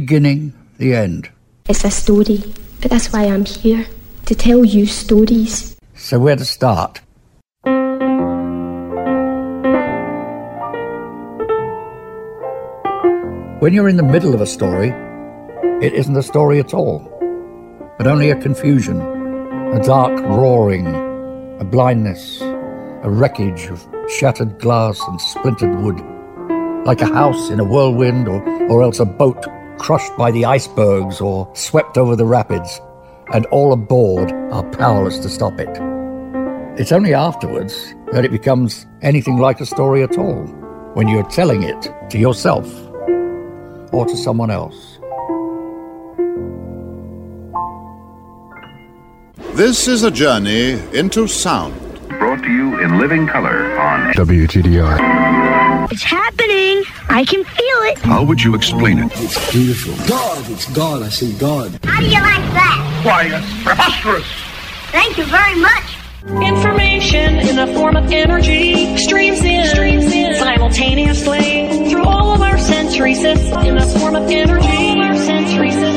Beginning, the end. It's a story, but that's why I'm here to tell you stories. So, where to start? When you're in the middle of a story, it isn't a story at all, but only a confusion, a dark roaring, a blindness, a wreckage of shattered glass and splintered wood, like a house in a whirlwind or, or else a boat crushed by the icebergs or swept over the rapids, and all aboard are powerless to stop it. It's only afterwards that it becomes anything like a story at all, when you're telling it to yourself or to someone else. This is a journey into sound. Brought to you in living color on WTDI. It's happening. I can feel it. How would you explain it? It's beautiful. God, it's God. I see God. How do you like that? Why, it's preposterous. Thank you very much. Information in the form of energy streams in, streams in simultaneously through all of our sensory systems in the form of energy, all our sensory systems,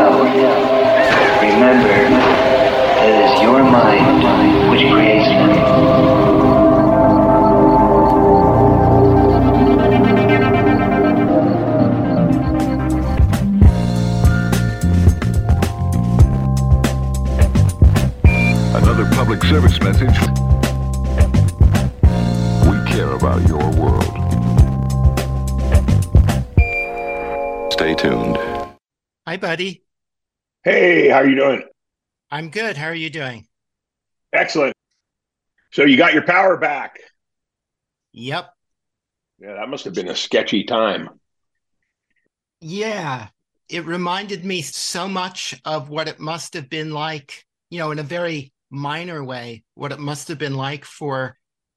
hell, remember it is your mind which creates them. Are you doing? I'm good. How are you doing? Excellent. So you got your power back. Yep. Yeah, that must have been a sketchy time. Yeah. It reminded me so much of what it must have been like, you know, in a very minor way, what it must have been like for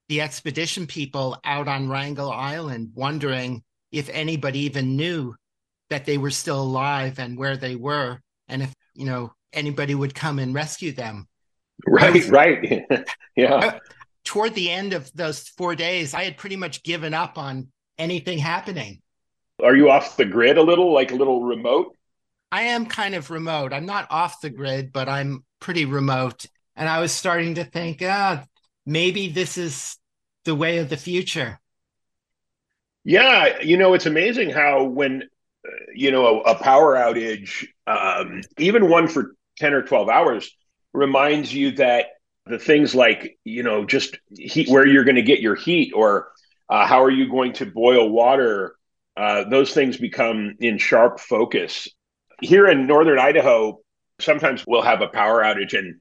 the expedition people out on Wrangel Island, wondering if anybody even knew that they were still alive and where they were, and if, you know, anybody would come and rescue them. Right, was- right. yeah. Uh, Toward the end of those four days, I had pretty much given up on anything happening. Are you off the grid a little, like a little remote? I am kind of remote. I'm not off the grid, but I'm pretty remote. And I was starting to think, ah, maybe this is the way of the future. Yeah, you know, it's amazing how when uh, you know a, a power outage, um, even one for ten or twelve hours, reminds you that the things like you know just heat, where you're going to get your heat, or uh, how are you going to boil water, uh, those things become in sharp focus. Here in northern Idaho, sometimes we'll have a power outage and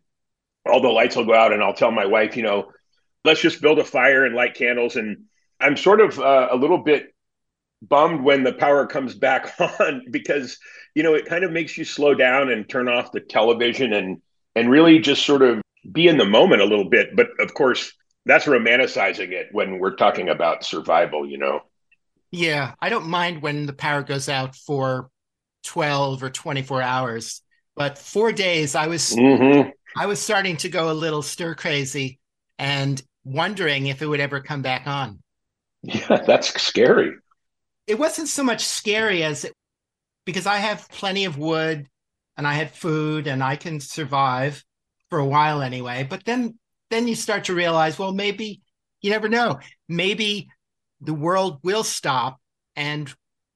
all the lights will go out, and I'll tell my wife, you know, let's just build a fire and light candles and I'm sort of uh, a little bit bummed when the power comes back on because you know it kind of makes you slow down and turn off the television and and really just sort of be in the moment a little bit. But of course, that's romanticizing it when we're talking about survival. You know. Yeah, I don't mind when the power goes out for 12 or 24 hours, but 4 days I was mm-hmm. I was starting to go a little stir crazy and wondering if it would ever come back on. Yeah, that's scary. It wasn't so much scary as it, because I have plenty of wood and I had food and I can survive for a while anyway. But then then you start to realize, well, maybe you never know. Maybe the world will stop and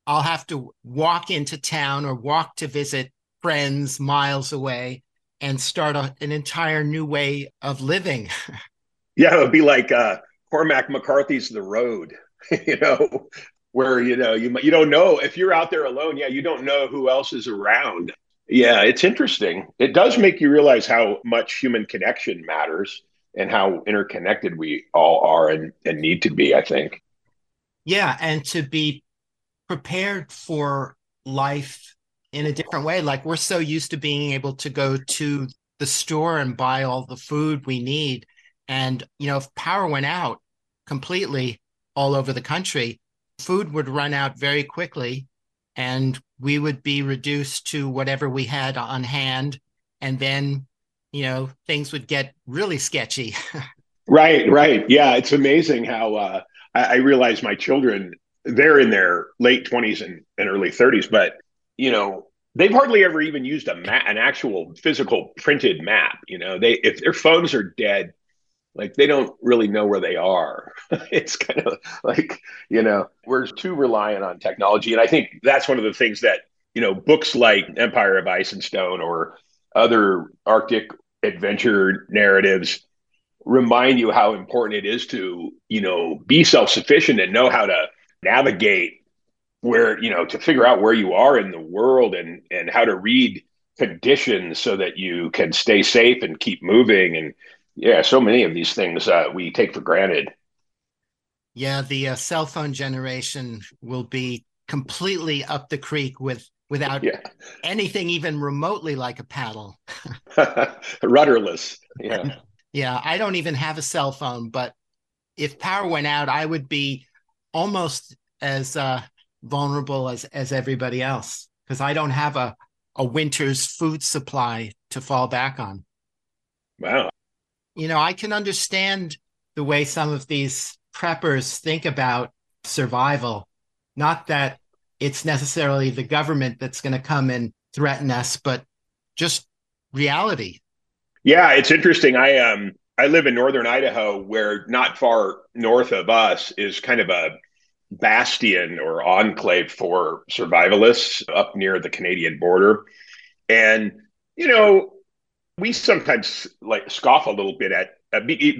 I'll have to walk into town or walk to visit friends miles away and start a, an entire new way of living. yeah, it would be like uh, Cormac McCarthy's The Road, you know, where you know you you don't know if you're out there alone. Yeah, you don't know who else is around. Yeah, it's interesting. It does make you realize how much human connection matters and how interconnected we all are and, and need to be. I think. Yeah, and to be prepared for life in a different way. Like we're so used to being able to go to the store and buy all the food we need. And, you know, if power went out completely all over the country, food would run out very quickly and we would be reduced to whatever we had on hand. And then, you know, things would get really sketchy. right, right. Yeah. It's amazing how, uh, I, I realize my children they're in their late 20s and, and early 30s, but you know, they've hardly ever even used a map, an actual physical printed map. You know, they if their phones are dead, like they don't really know where they are. it's kind of like, you know, we're too reliant on technology. And I think that's one of the things that, you know, books like Empire of Ice and Stone or other Arctic adventure narratives remind you how important it is to you know be self-sufficient and know how to navigate where you know to figure out where you are in the world and and how to read conditions so that you can stay safe and keep moving and yeah so many of these things uh, we take for granted yeah the uh, cell phone generation will be completely up the creek with without yeah. anything even remotely like a paddle rudderless yeah yeah, I don't even have a cell phone, but if power went out, I would be almost as uh, vulnerable as as everybody else because I don't have a a winter's food supply to fall back on. Wow. You know, I can understand the way some of these preppers think about survival. Not that it's necessarily the government that's going to come and threaten us, but just reality. Yeah, it's interesting. I um I live in northern Idaho, where not far north of us is kind of a bastion or enclave for survivalists up near the Canadian border. And you know, we sometimes like scoff a little bit at,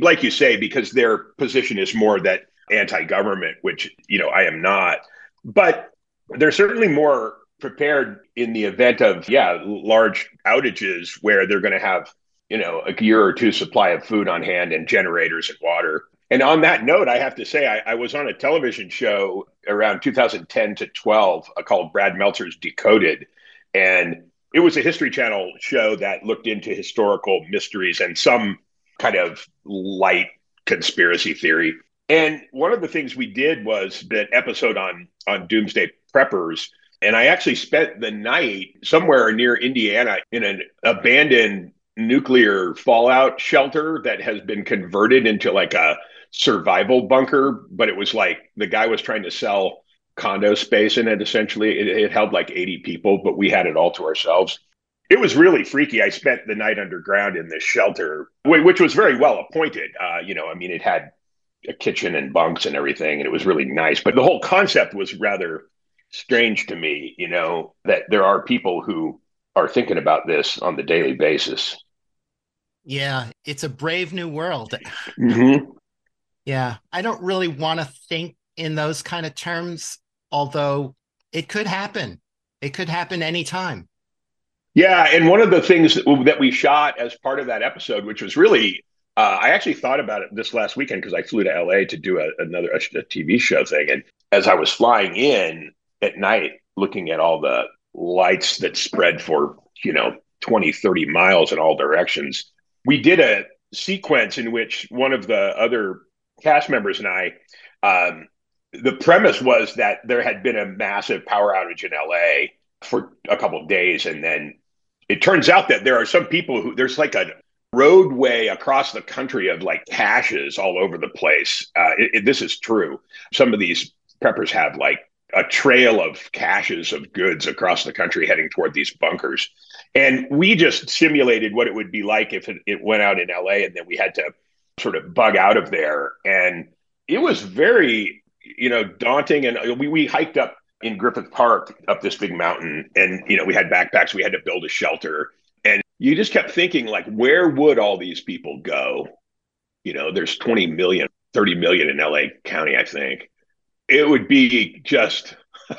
like you say, because their position is more that anti-government, which you know I am not. But they're certainly more prepared in the event of yeah large outages where they're going to have you know, a year or two supply of food on hand and generators and water. And on that note, I have to say, I, I was on a television show around 2010 to 12 uh, called Brad Meltzer's Decoded. And it was a History Channel show that looked into historical mysteries and some kind of light conspiracy theory. And one of the things we did was that episode on on doomsday preppers. And I actually spent the night somewhere near Indiana in an abandoned nuclear fallout shelter that has been converted into like a survival bunker, but it was like the guy was trying to sell condo space in it essentially. It, it, held like 80 people, but we had it all to ourselves. It was really freaky. I spent the night underground in this shelter, which was very well appointed. Uh, you know, I mean, it had a kitchen and bunks and everything, and it was really nice. But the whole concept was rather strange to me, you know, that there are people who are thinking about this on the daily basis. Yeah, it's a brave new world. Mm-hmm. Yeah, I don't really want to think in those kind of terms, although it could happen. It could happen anytime. Yeah, and one of the things that we shot as part of that episode, which was really Uh, I actually thought about it this last weekend because I flew to LA to do a, another a, TV show thing, and as I was flying in at night, looking at all the lights that spread for you know 20, 30 miles in all directions, we did a sequence in which one of the other cast members and I. Um, the premise was that there had been a massive power outage in LA for a couple of days, and then it turns out that there are some people who there's like a roadway across the country of like caches all over the place. Uh, it, it, this is true. Some of these preppers have like a trail of caches of goods across the country heading toward these bunkers. And we just simulated what it would be like if it, it went out in LA and then we had to sort of bug out of there. And it was very, you know, daunting. And we, we hiked up in Griffith Park up this big mountain and, you know, we had backpacks, we had to build a shelter. And you just kept thinking like where would all these people go? You know there's 20 million 30 million in la county i think. It would be just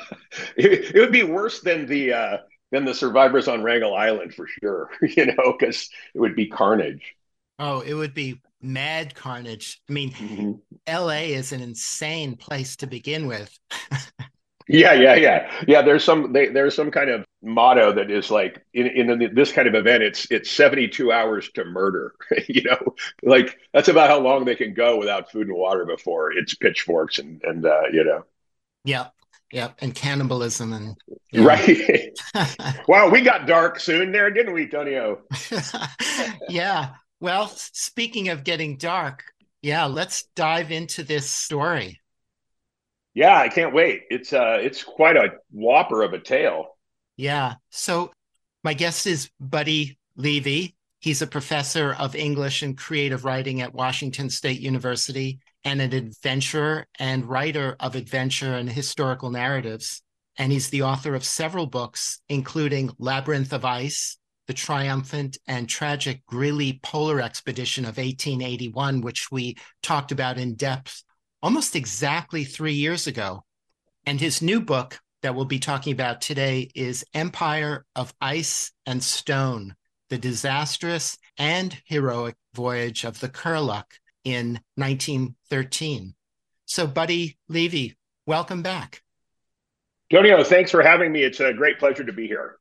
it, it, would be worse than the uh than the survivors on Wrangel island for sure you know because it would be carnage. Oh it would be mad carnage i mean mm-hmm. la is an insane place to begin with Yeah, yeah, yeah, yeah. There's some they, there's some kind of motto that is like in, in this kind of event, it's it's 72 hours to murder. you know, like that's about how long they can go without food and water before it's pitchforks and and uh, you know. Yeah, yeah, and cannibalism and right. wow, we got dark soon there, didn't we, Tonio? yeah. Well, speaking of getting dark, yeah, let's dive into this story. Yeah, I can't wait. It's uh it's quite a whopper of a tale. Yeah. So my guest is Buddy Levy. He's a professor of English and creative writing at Washington State University and an adventurer and writer of adventure and historical narratives. And he's the author of several books, including Labyrinth of Ice, The Triumphant and Tragic Greely Polar Expedition of 1881, which we talked about in depth almost exactly three years ago. And his new book that we'll be talking about today is Empire of Ice and Stone The Disastrous and Heroic Voyage of the Karluk in 1913. So, Buddy Levy, welcome back. Tonio, thanks for having me. It's a great pleasure to be here.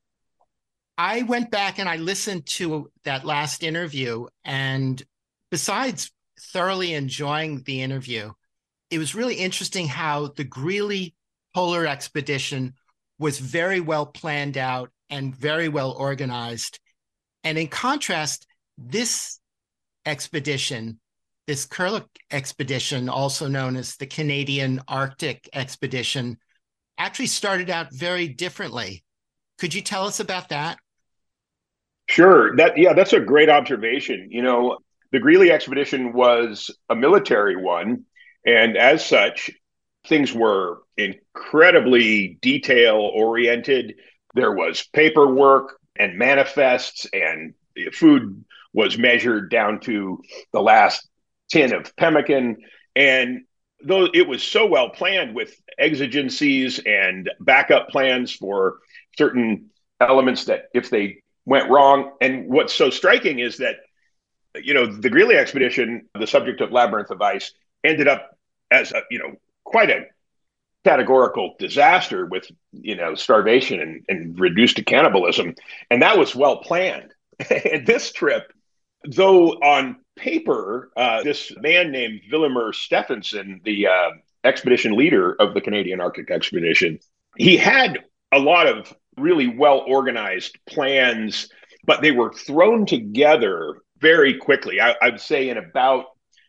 I went back and I listened to that last interview. And besides thoroughly enjoying the interview, it was really interesting how the Greely polar expedition was very well planned out and very well organized. And in contrast, this expedition, this Karluk expedition, also known as the Canadian Arctic expedition, actually started out very differently. Could you tell us about that? Sure. That yeah, that's a great observation. You know, the Greely expedition was a military one and as such, things were incredibly detail oriented. There was paperwork and manifests, and food was measured down to the last tin of pemmican. And though it was so well planned with exigencies and backup plans for certain elements that if they went wrong, and what's so striking is that, you know, the Greely expedition, the subject of Labyrinth of Ice, ended up as a, you know, quite a categorical disaster with, you know, starvation and, and reduced to cannibalism. And that was well planned. and this trip, though on paper, uh, this man named Vilhjalmur Stefansson, the uh, expedition leader of the Canadian Arctic expedition, he had a lot of really well organized plans, but they were thrown together very quickly. I, I'd say in about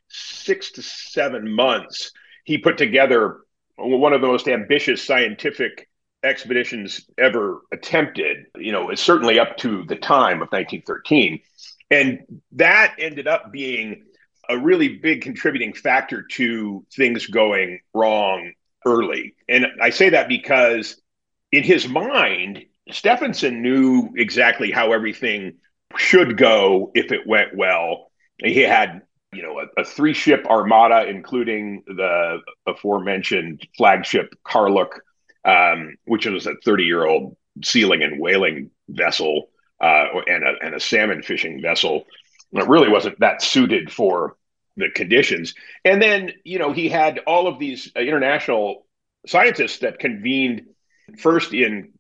six to seven months, he put together one of the most ambitious scientific expeditions ever attempted. You know, certainly up to the time of 1913. And that ended up being a really big contributing factor to things going wrong early. And I say that because in his mind, Stefansson knew exactly how everything should go if it went well. He had you know, a, a three ship armada, including the aforementioned flagship Karluk, um, which was a 30 year old sealing and whaling vessel uh, and, a, and a salmon fishing vessel. it really wasn't that suited for the conditions. And then, you know, he had all of these international scientists that convened first in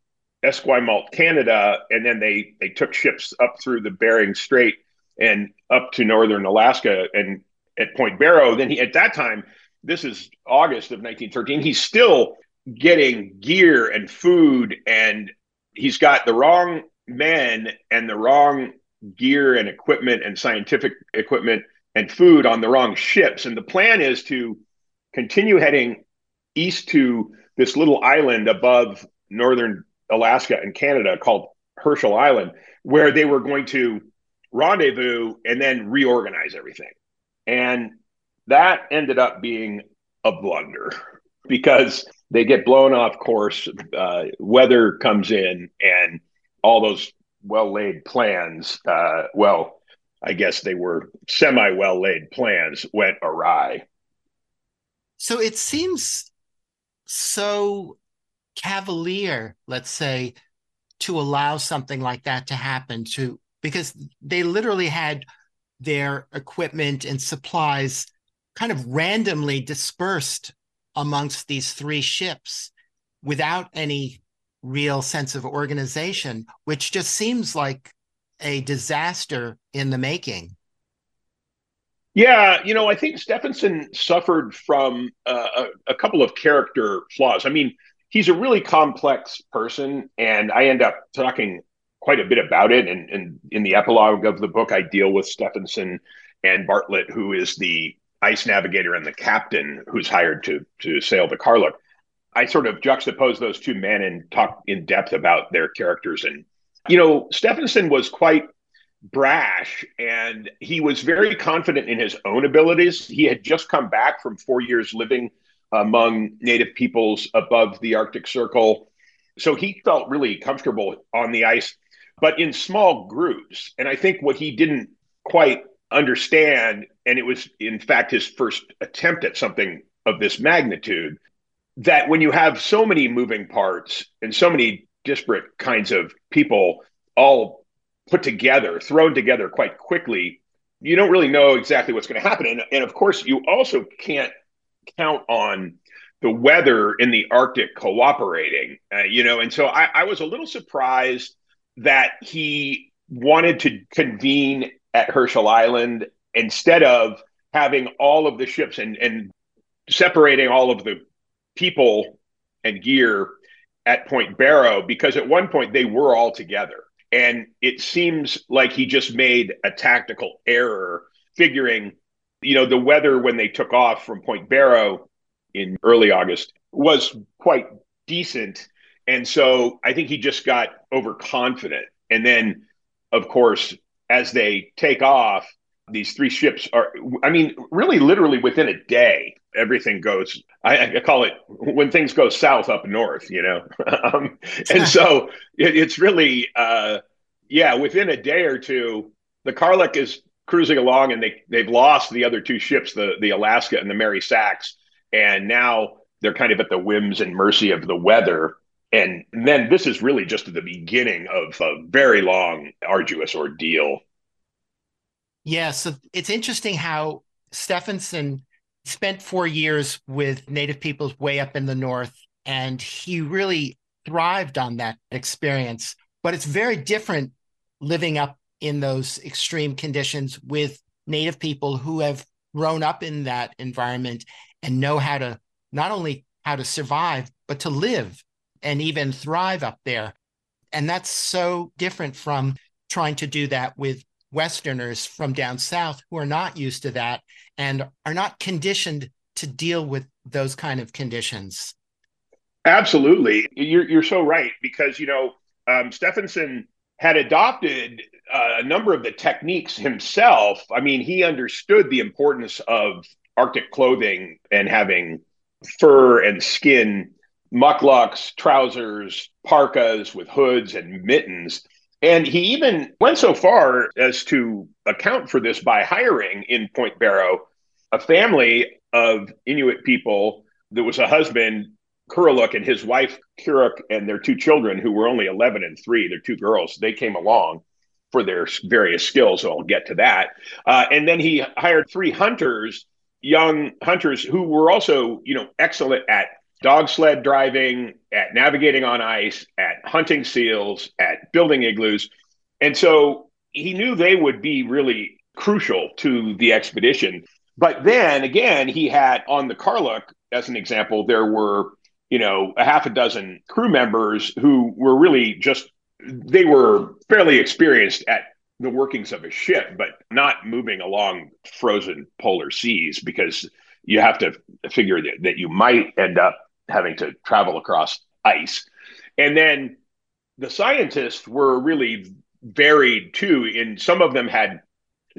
Esquimalt, Canada, and then they they took ships up through the Bering Strait and up to northern Alaska and at Point Barrow. Then he at that time, this is August of 1913, he's still getting gear and food and he's got the wrong men and the wrong gear and equipment and scientific equipment and food on the wrong ships. And the plan is to continue heading east to this little island above northern Alaska and Canada called Herschel Island, where they were going to rendezvous and then reorganize everything. And that ended up being a blunder because they get blown off course. Uh, weather comes in, and all those well laid plans, uh, well, I guess they were semi well laid plans, went awry. So it seems so cavalier, let's say, to allow something like that to happen to because they literally had their equipment and supplies kind of randomly dispersed amongst these three ships without any real sense of organization, which just seems like a disaster in the making. Yeah, you know, I think Stefansson suffered from uh, a, a, couple of character flaws. I mean, he's a really complex person, and I end up talking quite a bit about it. And, and in the epilogue of the book, I deal with Stefansson and Bartlett, who is the ice navigator and the captain who's hired to to sail the Karluk. I sort of juxtapose those two men and talk in depth about their characters. And, you know, Stefansson was quite brash and he was very confident in his own abilities. He had just come back from four years living among native peoples above the Arctic Circle. So he felt really comfortable on the ice, but in small groups. And I think what he didn't quite understand, and it was in fact his first attempt at something of this magnitude, that when you have so many moving parts and so many disparate kinds of people all put together, thrown together quite quickly, you don't really know exactly what's going to happen. And, and of course, you also can't count on the weather in the Arctic cooperating, uh, you know. And so I, I was a little surprised that he wanted to convene at Herschel Island instead of having all of the ships and, and separating all of the people and gear at Point Barrow because at one point they were all together. And it seems like he just made a tactical error, figuring, you know, the weather when they took off from Point Barrow in early August was quite decent. And so I think he just got overconfident. And then, of course, as they take off, these three ships are, I mean, really literally within a day, everything goes I, I, call it when things go south up north you know? Um, and so it, it's really uh, yeah within a day or two the Karluk is cruising along and they they've lost the other two ships the the Alaska and the Mary Sachs. And now they're kind of at the whims and mercy of the weather. And then this is really just the beginning of a very long arduous ordeal. Yeah so it's interesting how Stefansson spent four years with Native peoples way up in the north, and he really thrived on that experience. But it's very different living up in those extreme conditions with Native people who have grown up in that environment and know how to not only how to survive, but to live and even thrive up there. And that's so different from trying to do that with Westerners from down south who are not used to that and are not conditioned to deal with those kind of conditions. Absolutely. You're, you're so right because, you know, um, Stefansson had adopted uh, a number of the techniques himself. I mean, he understood the importance of Arctic clothing and having fur and skin mukluks, trousers, parkas with hoods and mittens. And he even went so far as to account for this by hiring in Point Barrow a family of Inuit people that was a husband, Kuraluk, and his wife, Kiruk, and their two children, who were only 11 and three, their two girls. They came along. for their various skills. So I'll get to that. Uh, and then he hired three hunters, young hunters who were also, you know, excellent at dog sled driving, at navigating on ice, at hunting seals, at building igloos. And so he knew they would be really crucial to the expedition. But then again, he had on the Karluk, as an example, there were, you know, a half a dozen crew members who were really just, they were fairly experienced at the workings of a ship, but not moving along frozen polar seas because you have to figure that, that you might end up having to travel across ice. And then the scientists were really varied too. In some of them had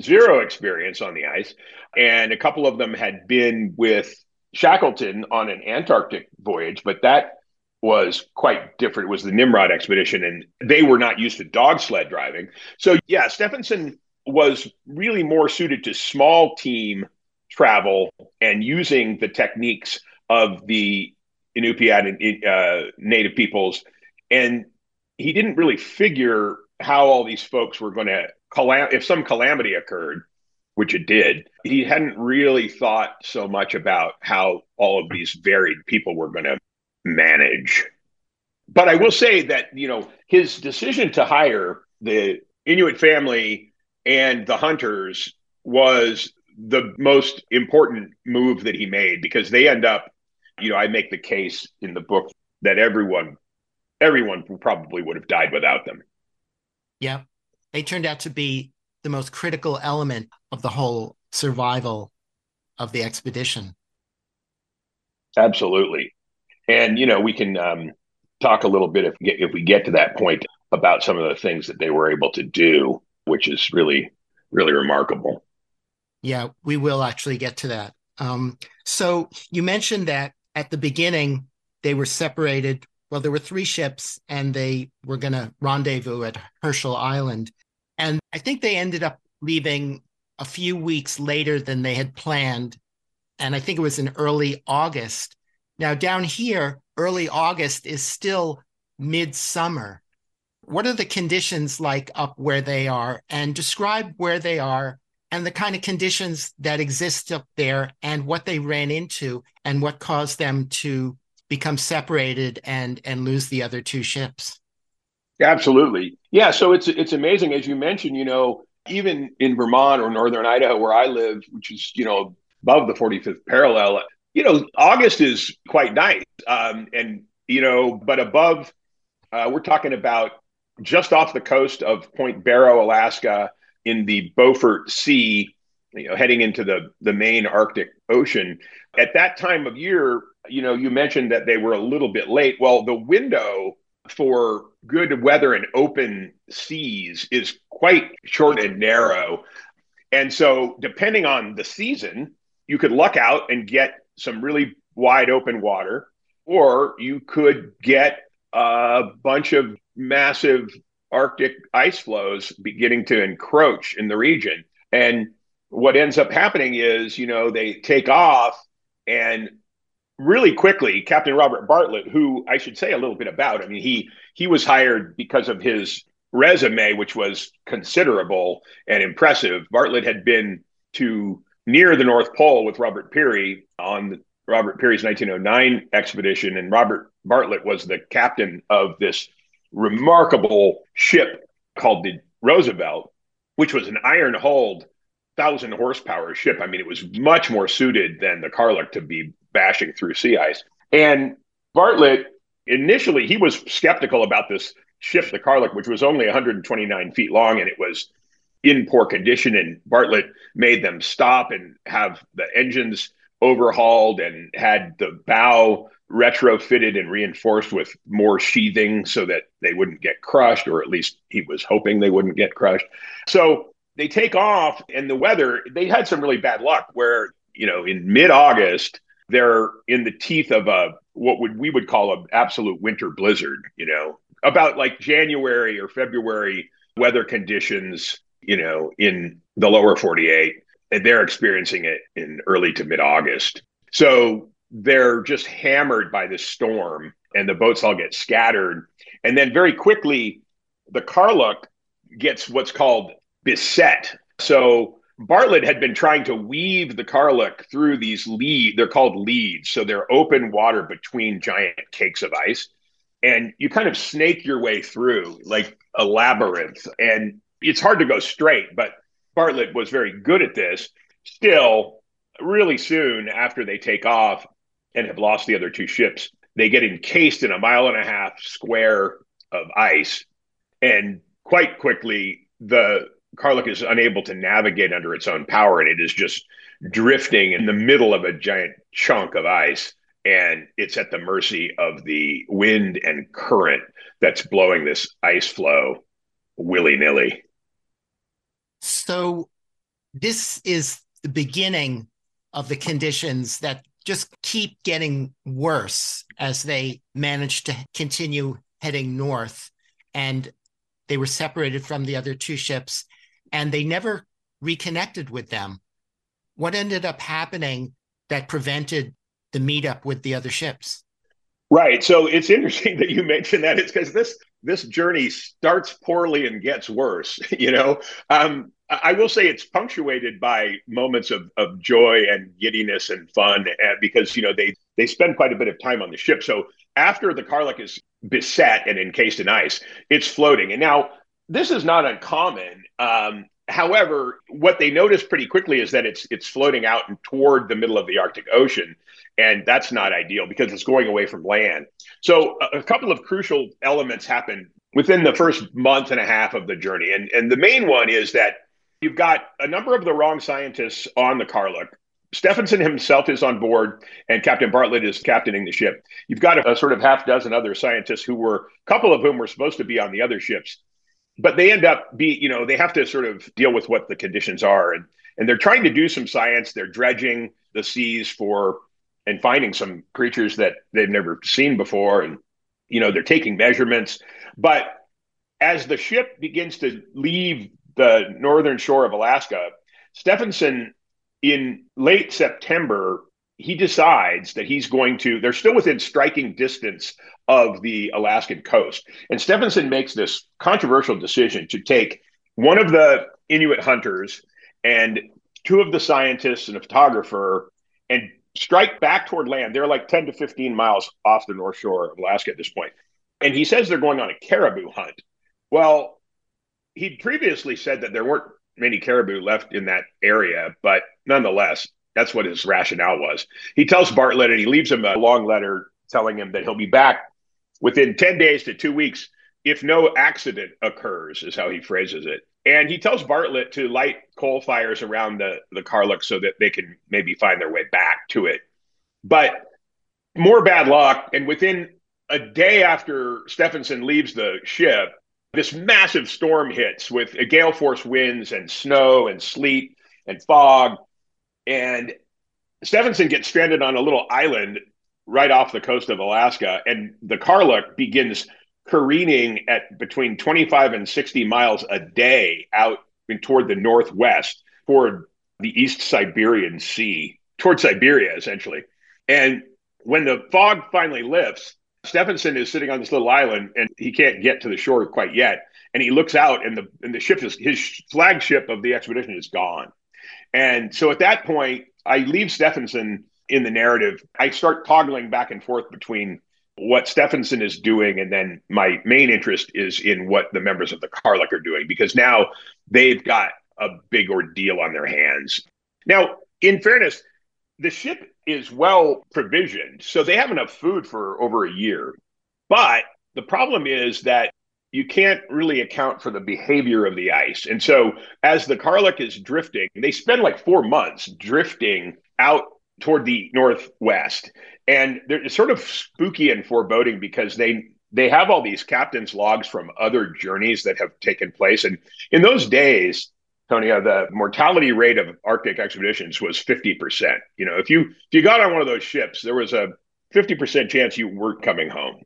zero experience on the ice, and a couple of them had been with Shackleton on an Antarctic voyage, but that was quite different. It was the Nimrod expedition, and they were not used to dog sled driving. So, yeah, Stefansson was really more suited to small team travel and using the techniques of the Inupiat and uh, native peoples. And he didn't really figure how all these folks were going to calam- if some calamity occurred, which it did. He hadn't really thought so much about how all of these varied people were going to manage. But I will say that you know his decision to hire the Inuit family and the hunters was the most important move that he made because they end up you know, I make the case in the book that everyone, everyone probably would have died without them. Yeah. They turned out to be the most critical element of the whole survival of the expedition. Absolutely. And, you know, we can um, talk a little bit if, if we get to that point about some of the things that they were able to do, which is really, really remarkable. Yeah, we will actually get to that. Um, so you mentioned that at the beginning, they were separated. Well, there were three ships and they were going to rendezvous at Herschel Island. And I think they ended up leaving a few weeks later than they had planned. And I think it was in early August. Now, down here, early August is still midsummer. What are the conditions like up where they are? And describe where they are and the kind of conditions that exist up there and what they ran into and what caused them to become separated and and lose the other two ships. Absolutely. Yeah so it's it's amazing. As you mentioned you know even in vermont or northern idaho where i live which is you know above the 45th parallel you know august is quite nice. Um, and you know but above uh, we're talking about just off the coast of point barrow alaska in the Beaufort Sea, you know, heading into the the main Arctic Ocean. At that time of year, you know, you mentioned that they were a little bit late. Well, the window for good weather and open seas is quite short and narrow. And so, depending on the season, you could luck out and get some really wide open water, or you could get a bunch of massive Arctic ice floes beginning to encroach in the region. And what ends up happening is, you know, they take off and really quickly, Captain Robert Bartlett, who I should say a little bit about, I mean, he he was hired because of his resume, which was considerable and impressive. Bartlett had been to near the North Pole with Robert Peary on Robert Peary's 1909 expedition, and Robert Bartlett was the captain of this remarkable ship called the Roosevelt, which was an iron hulled, thousand horsepower ship. I mean, it was much more suited than the Karluk to be bashing through sea ice. And Bartlett, initially, he was skeptical about this ship, the Karluk, which was only 129 feet long and it was in poor condition. And Bartlett made them stop and have the engines overhauled and had the bow retrofitted and reinforced with more sheathing so that they wouldn't get crushed, or at least he was hoping they wouldn't get crushed. So they take off, and the weather, they had some really bad luck where, you know, in mid August, they're in the teeth of a what would we would call an absolute winter blizzard, you know, about like January or February weather conditions, you know, in the lower 48. And they're experiencing it in early to mid August. So they're just hammered by this storm and the boats all get scattered. And then very quickly, the Karluk gets what's called beset. So Bartlett had been trying to weave the Karluk through these lead. They're called leads. So they're open water between giant cakes of ice. And you kind of snake your way through like a labyrinth. And it's hard to go straight, but Bartlett was very good at this. Still, really soon after they take off and have lost the other two ships, they get encased in a mile and a half square of ice. And quite quickly, the Karluk is unable to navigate under its own power, and it is just drifting in the middle of a giant chunk of ice. And it's at the mercy of the wind and current that's blowing this ice floe willy nilly. So, this is the beginning of the conditions that just keep getting worse as they manage to continue heading north. And they were separated from the other two ships and they never reconnected with them. What ended up happening that prevented the meetup with the other ships? Right. So it's interesting that you mentioned that. It's because this this journey starts poorly and gets worse. You know, um, I will say it's punctuated by moments of, of joy and giddiness and fun, because you know they they spend quite a bit of time on the ship. So after the Karluk is beset and encased in ice, it's floating. And now this is not uncommon. Um, however, what they notice pretty quickly is that it's it's floating out and toward the middle of the Arctic Ocean, and that's not ideal because it's going away from land. So a, a couple of crucial elements happen within the first month and a half of the journey, and and the main one is that you've got a number of the wrong scientists on the Karluk. Stephenson himself is on board, and Captain Bartlett is captaining the ship. You've got a, a sort of half dozen other scientists who were, a couple of whom were supposed to be on the other ships but they end up be you know they have to sort of deal with what the conditions are. And and they're trying to do some science. They're dredging the seas for and finding some creatures that they've never seen before. And you know they're taking measurements. But as the ship begins to leave the northern shore of alaska stefansson in late september he decides that he's going to, they're still within striking distance of the Alaskan coast. And Stefansson makes this controversial decision to take one of the Inuit hunters and two of the scientists and a photographer and strike back toward land. They're like 10 to 15 miles off the north shore of Alaska at this point. And he says they're going on a caribou hunt. Well, he'd previously said that there weren't many caribou left in that area, but nonetheless, that's what his rationale was. He tells Bartlett and he leaves him a long letter telling him that he'll be back within 10 days to two weeks if no accident occurs, is how he phrases it. And he tells Bartlett to light coal fires around the, the Karluk so that they can maybe find their way back to it. But more bad luck. And within a day after Stefansson leaves the ship, this massive storm hits with gale force winds and snow and sleet and fog and Stefansson gets stranded on a little island right off the coast of Alaska, and the Karluk begins careening at between 25 and 60 miles a day out in, toward the northwest, toward the East Siberian Sea, toward Siberia, essentially. And when the fog finally lifts, Stefansson is sitting on this little island and he can't get to the shore quite yet. And he looks out, and the and the ship is his flagship of the expedition is gone. And so at that point, I leave Stefansson in the narrative. I start toggling back and forth between what Stefansson is doing, and then my main interest is in what the members of the Karluk are doing because now they've got a big ordeal on their hands. Now, in fairness, the ship is well provisioned, so they have enough food for over a year. But the problem is that you can't really account for the behavior of the ice. And so as the Karluk is drifting, they spend like four months drifting out toward the northwest. And it's sort of spooky and foreboding because they they have all these captain's logs from other journeys that have taken place. And in those days, Tonio, the mortality rate of Arctic expeditions was 50%. You know, if you if you got on one of those ships, there was a 50% chance you weren't coming home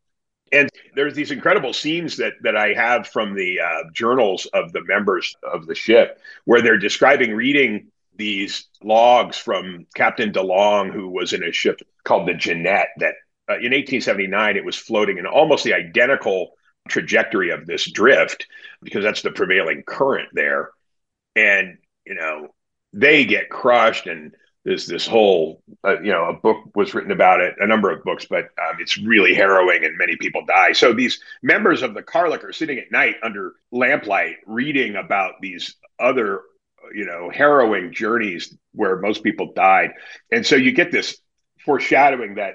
and there's these incredible scenes that that I have from the uh, journals of the members of the ship where they're describing reading these logs from Captain DeLong, who was in a ship called the Jeannette that uh, in 1879 it was floating in almost the identical trajectory of this drift because that's the prevailing current there. And, you know, they get crushed and there's this whole uh, you know a book was written about it a number of books but um, it's really harrowing and many people die. So these members of the Karluk are sitting at night under lamplight reading about these other you know harrowing journeys where most people died. And so you get this foreshadowing that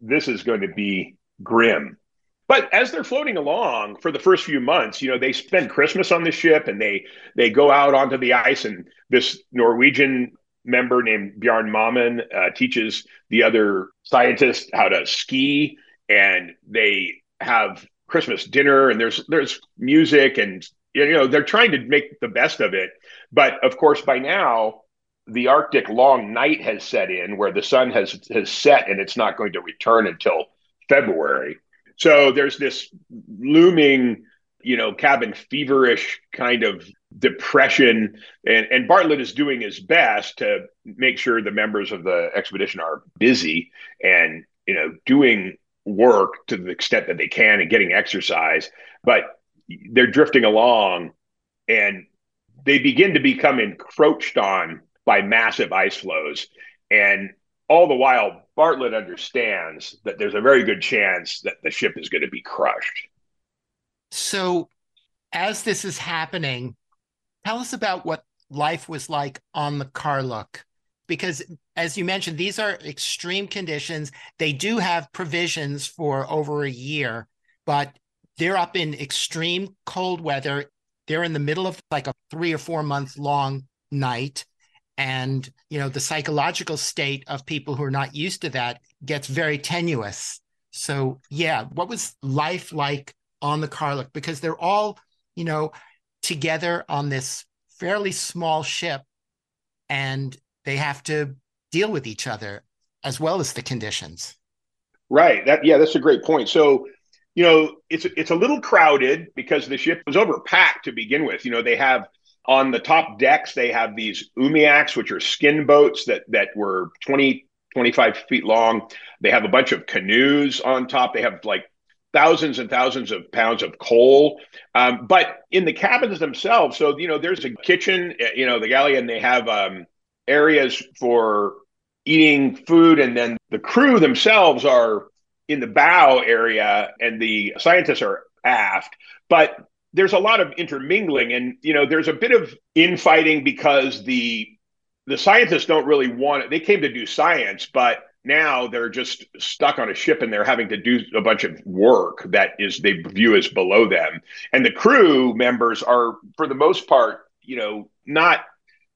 this is going to be grim. But as they're floating along for the first few months you know they spend christmas on the ship and they they go out onto the ice and this norwegian member named bjarne Mamen uh, teaches the other scientists how to ski and they have christmas dinner and there's there's music and you know they're trying to make the best of it. But of course by now the arctic long night has set in where the sun has has set and it's not going to return until february. So there's this looming, you know, cabin feverish kind of depression. And, and Bartlett is doing his best to make sure the members of the expedition are busy and, you know, doing work to the extent that they can and getting exercise. But they're drifting along and they begin to become encroached on by massive ice floes. And all the while, Bartlett understands that there's a very good chance that the ship is going to be crushed. So, as this is happening, tell us about what life was like on the Karluk. Because, as you mentioned, these are extreme conditions. They do have provisions for over a year, but they're up in extreme cold weather. They're in the middle of like a three or four month long night and you know the psychological state of people who are not used to that gets very tenuous so yeah what was life like on the Karluk because they're all you know together on this fairly small ship and they have to deal with each other as well as the conditions right that yeah that's a great point so you know it's it's a little crowded because the ship was overpacked to begin with you know they have on the top decks, they have these umiaks, which are skin boats that that were 20, 25 feet long. They have a bunch of canoes on top. They have like thousands and thousands of pounds of coal. Um, but in the cabins themselves, so you know, there's a kitchen, eh, you know, the galley, and they have um, areas for eating food, and then the crew themselves are in the bow area, and the scientists are aft. But there's a lot of intermingling and you know there's a bit of infighting because the the scientists don't really want it they came to do science but now they're just stuck on a ship and they're having to do a bunch of work that is they view as below them. And the crew members are for the most part you know not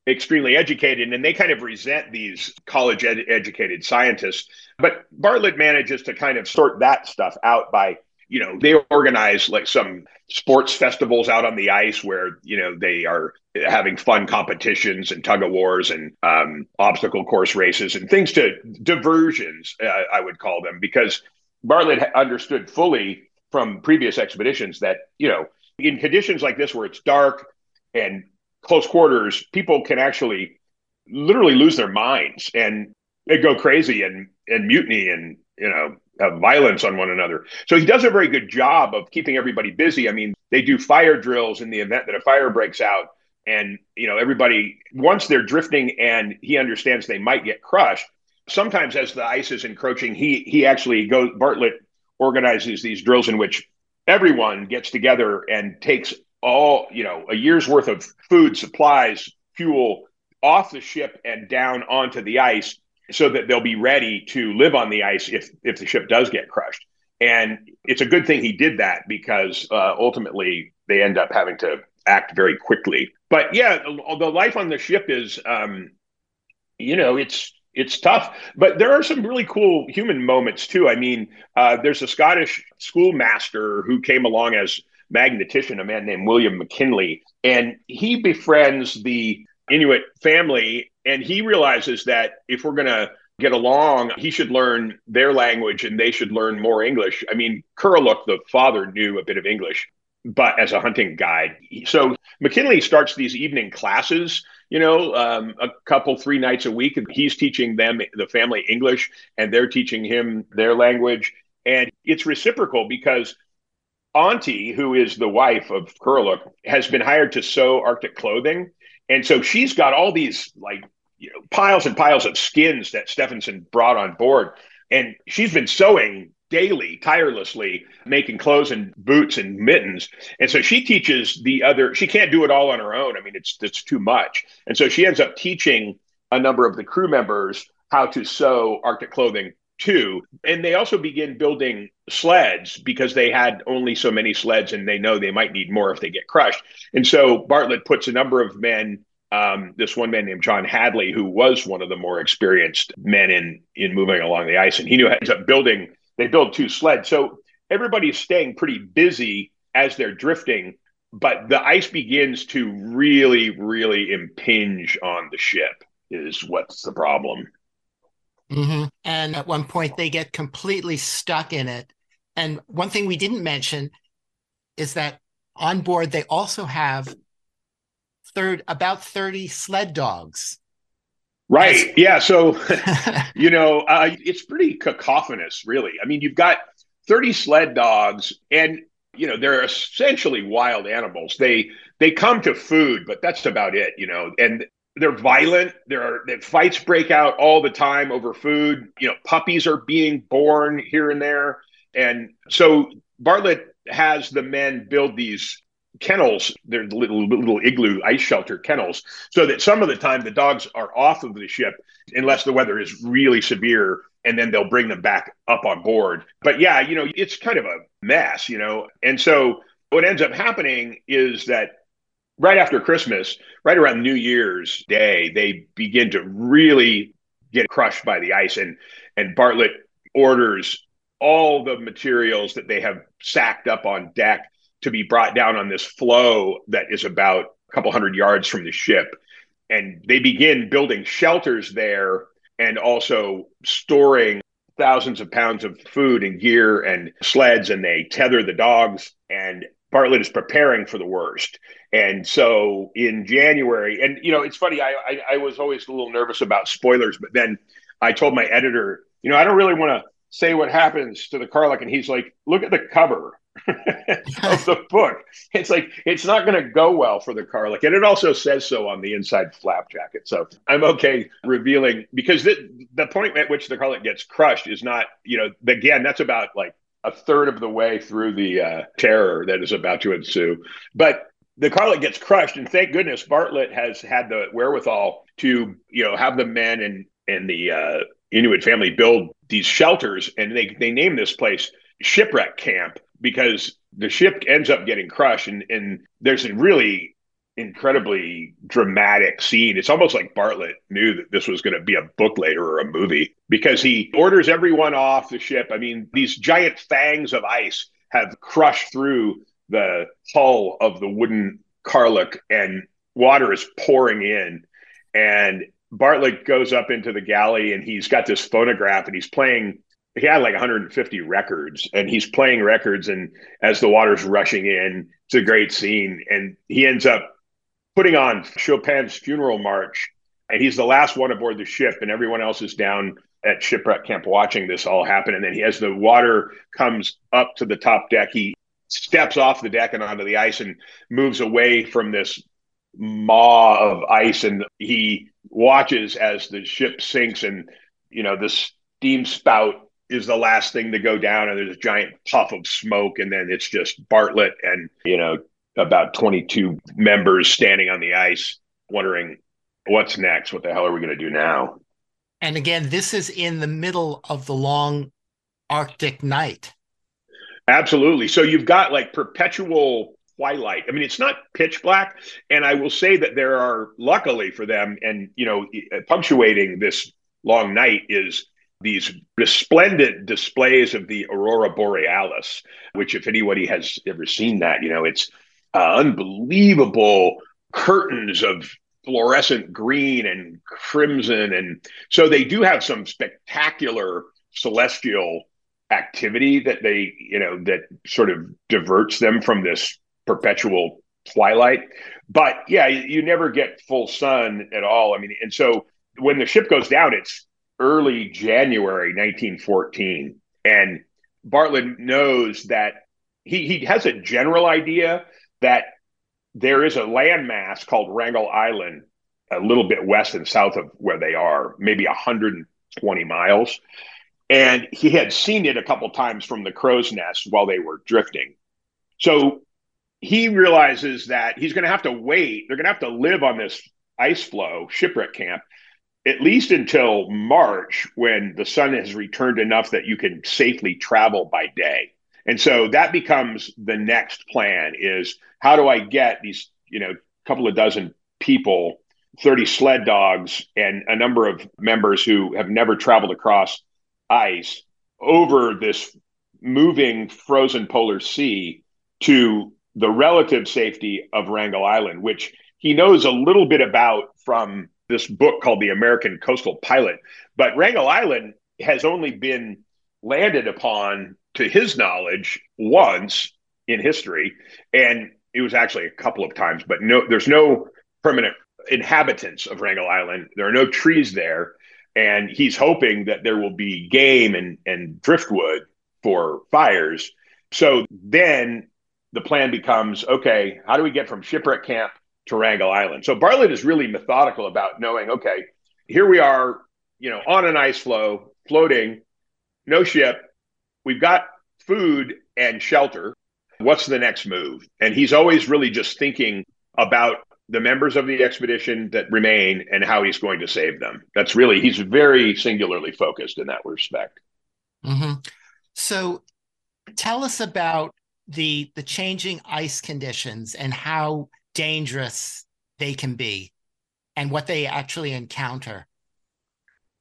extremely educated and they kind of resent these college ed- educated scientists. But bartlett manages to kind of sort that stuff out by you know they organize like some sports festivals out on the ice where you know they are having fun competitions and tug of wars and um, obstacle course races and things to diversions uh, i would call them because bartlett understood fully from previous expeditions that you know in conditions like this where it's dark and close quarters people can actually literally lose their minds and they go crazy and and mutiny and you know violence on one another. So he does a very good job of keeping everybody busy. I mean, they do fire drills in the event that a fire breaks out. And, you know, everybody, once they're drifting and he understands they might get crushed, sometimes as the ice is encroaching, he he actually goes, Bartlett organizes these drills in which everyone gets together and takes all, you know, a year's worth of food, supplies, fuel off the ship and down onto the ice so that they'll be ready to live on the ice if if the ship does get crushed. And it's a good thing he did that because uh, ultimately they end up having to act very quickly. But yeah, the life on the ship is, um, you know, it's it's tough. But there are some really cool human moments too. I mean, uh, there's a Scottish schoolmaster who came along as magnetician, a man named William McKinlay, and he befriends the Inuit family and he realizes that if we're going to get along, he should learn their language and they should learn more English. I mean, Kuraluk, the father, knew a bit of English, but as a hunting guide. So McKinlay starts these evening classes, you know, um, a couple, three nights a week. He's teaching them, the family, English, and they're teaching him their language. And it's reciprocal because Auntie, who is the wife of Kuraluk, has been hired to sew Arctic clothing. And so she's got all these like you know, piles and piles of skins that Stefansson brought on board. And she's been sewing daily, tirelessly, making clothes and boots and mittens. And so she teaches the other, she can't do it all on her own. I mean, it's it's too much. And so she ends up teaching a number of the crew members how to sew Arctic clothing too. And they also begin building sleds because they had only so many sleds and they know they might need more if they get crushed. And so Bartlett puts a number of men um, this one man named John Hadley, who was one of the more experienced men in in moving along the ice, and he knew ends up building. They build two sleds, so everybody's staying pretty busy as they're drifting. But the ice begins to really, really impinge on the ship. Is what's the problem? Mm-hmm. And at one point, they get completely stuck in it. And one thing we didn't mention is that on board, they also have third about 30 sled dogs. Right. Yeah. So, you know, uh, it's pretty cacophonous, really. I mean, you've got 30 sled dogs, and you know they're essentially wild animals. They they come to food, but that's about it. You know, and they're violent. There are fights break out all the time over food. You know, puppies are being born here and there, and so Bartlett has the men build these kennels. They're little little igloo ice shelter kennels, so that some of the time the dogs are off of the ship unless the weather is really severe, and then they'll bring them back up on board. But yeah, you know, it's kind of a mess, you know, and so what ends up happening is that right after Christmas, right around New Year's Day, they begin to really get crushed by the ice. And and Bartlett orders all the materials that they have sacked up on deck to be brought down on this floe that is about a couple hundred yards from the ship. And they begin building shelters there and also storing thousands of pounds of food and gear and sleds. And they tether the dogs. And Bartlett is preparing for the worst. And so in January, and you know, it's funny, I, I, I was always a little nervous about spoilers, but then I told my editor, you know, I don't really want to say what happens to the Karluk. And he's like, look at the cover of the book. It's like it's not going to go well for the Karluk, and it also says so on the inside flap jacket. So I'm okay revealing because the, the point at which the Karluk gets crushed is not, you know, again, that's about like a third of the way through the uh, terror that is about to ensue. But the Karluk gets crushed, and thank goodness Bartlett has had the wherewithal to, you know, have the men and and the uh, Inuit family build these shelters, and they they name this place shipwreck camp because the ship ends up getting crushed and, and there's a really incredibly dramatic scene. It's almost like Bartlett knew that this was going to be a book later or a movie because he orders everyone off the ship. I mean, these giant fangs of ice have crushed through the hull of the wooden Karluk and water is pouring in. And Bartlett goes up into the galley and he's got this phonograph and he's playing he had like 150 records and he's playing records and as the water's rushing in it's a great scene and he ends up putting on chopin's funeral march and he's the last one aboard the ship and everyone else is down at shipwreck camp watching this all happen and then he as the water comes up to the top deck. He steps off the deck and onto the ice and moves away from this maw of ice and he watches as the ship sinks and you know the steam spout is the last thing to go down, and there's a giant puff of smoke, and then it's just Bartlett and you know about 22 members standing on the ice, wondering what's next. What the hell are we going to do now? And again, this is in the middle of the long Arctic night. Absolutely. So you've got like perpetual twilight. I mean, it's not pitch black. And I will say that there are, luckily for them, and, you know, punctuating this long night is these resplendent displays of the aurora borealis which if anybody has ever seen that you know it's uh, unbelievable curtains of fluorescent green and crimson. And so they do have some spectacular celestial activity that they you know that sort of diverts them from this perpetual twilight. But yeah you, never get full sun at all. I mean and so when the ship goes down it's early January 1914. And Bartlett knows that he he has a general idea that there is a landmass called Wrangel Island, a little bit west and south of where they are, maybe 120 miles. And he had seen it a couple times from the crow's nest while they were drifting. So he realizes that he's going to have to wait. They're going to have to live on this ice floe shipwreck camp at least until March when the sun has returned enough that you can safely travel by day. And so that becomes the next plan is how do I get these, you know, a couple of dozen people, 30 sled dogs and a number of members who have never traveled across ice over this moving frozen polar sea to the relative safety of Wrangel Island, which he knows a little bit about from this book called The American Coastal Pilot. But Wrangel Island has only been landed upon, to his knowledge, once in history. And it was actually a couple of times, but no, there's no permanent inhabitants of Wrangel Island. There are no trees there. And he's hoping that there will be game and, and driftwood for fires. So then the plan becomes okay, how do we get from shipwreck camp to Wrangel Island? So Bartlett is really methodical about knowing, okay, here we are, you know, on an ice floe, floating, no ship. We've got food and shelter. What's the next move? And he's always really just thinking about the members of the expedition that remain and how he's going to save them. That's really, he's very singularly focused in that respect. Mm-hmm. So tell us about the the changing ice conditions and how dangerous they can be and what they actually encounter.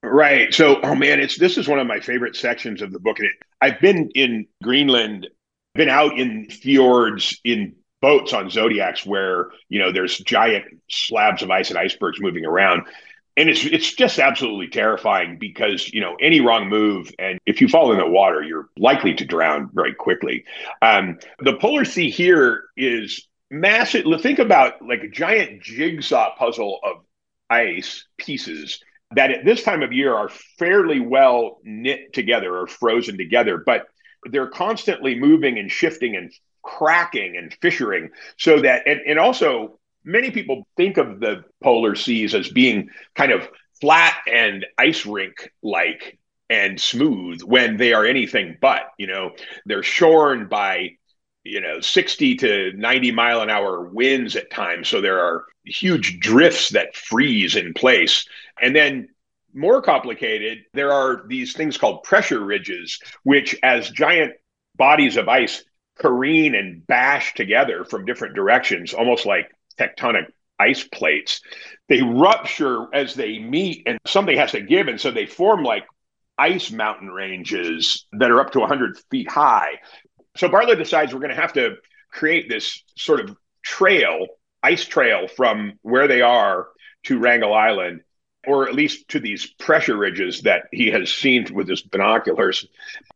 Right. So, oh man, it's this is one of my favorite sections of the book. And it, I've been in Greenland, been out in fjords in boats on zodiacs where you know there's giant slabs of ice and icebergs moving around and it's it's just absolutely terrifying because you know any wrong move and if you fall in the water you're likely to drown very quickly um, the polar sea here is massive think about like a giant jigsaw puzzle of ice pieces that at this time of year are fairly well knit together or frozen together but they're constantly moving and shifting and cracking and fissuring so that and, and also many people think of the polar seas as being kind of flat and ice rink like and smooth when they are anything but you know they're shorn by you know 60 to 90 mile an hour winds at times. So there are huge drifts that freeze in place and then more complicated there are these things called pressure ridges which as giant bodies of ice careen and bash together from different directions, almost like tectonic ice plates. They rupture as they meet, and something has to give. And so they form like ice mountain ranges that are up to 100 feet high. So Bartlett decides we're going to have to create this sort of trail, ice trail from where they are to Wrangel Island, or at least to these pressure ridges that he has seen with his binoculars.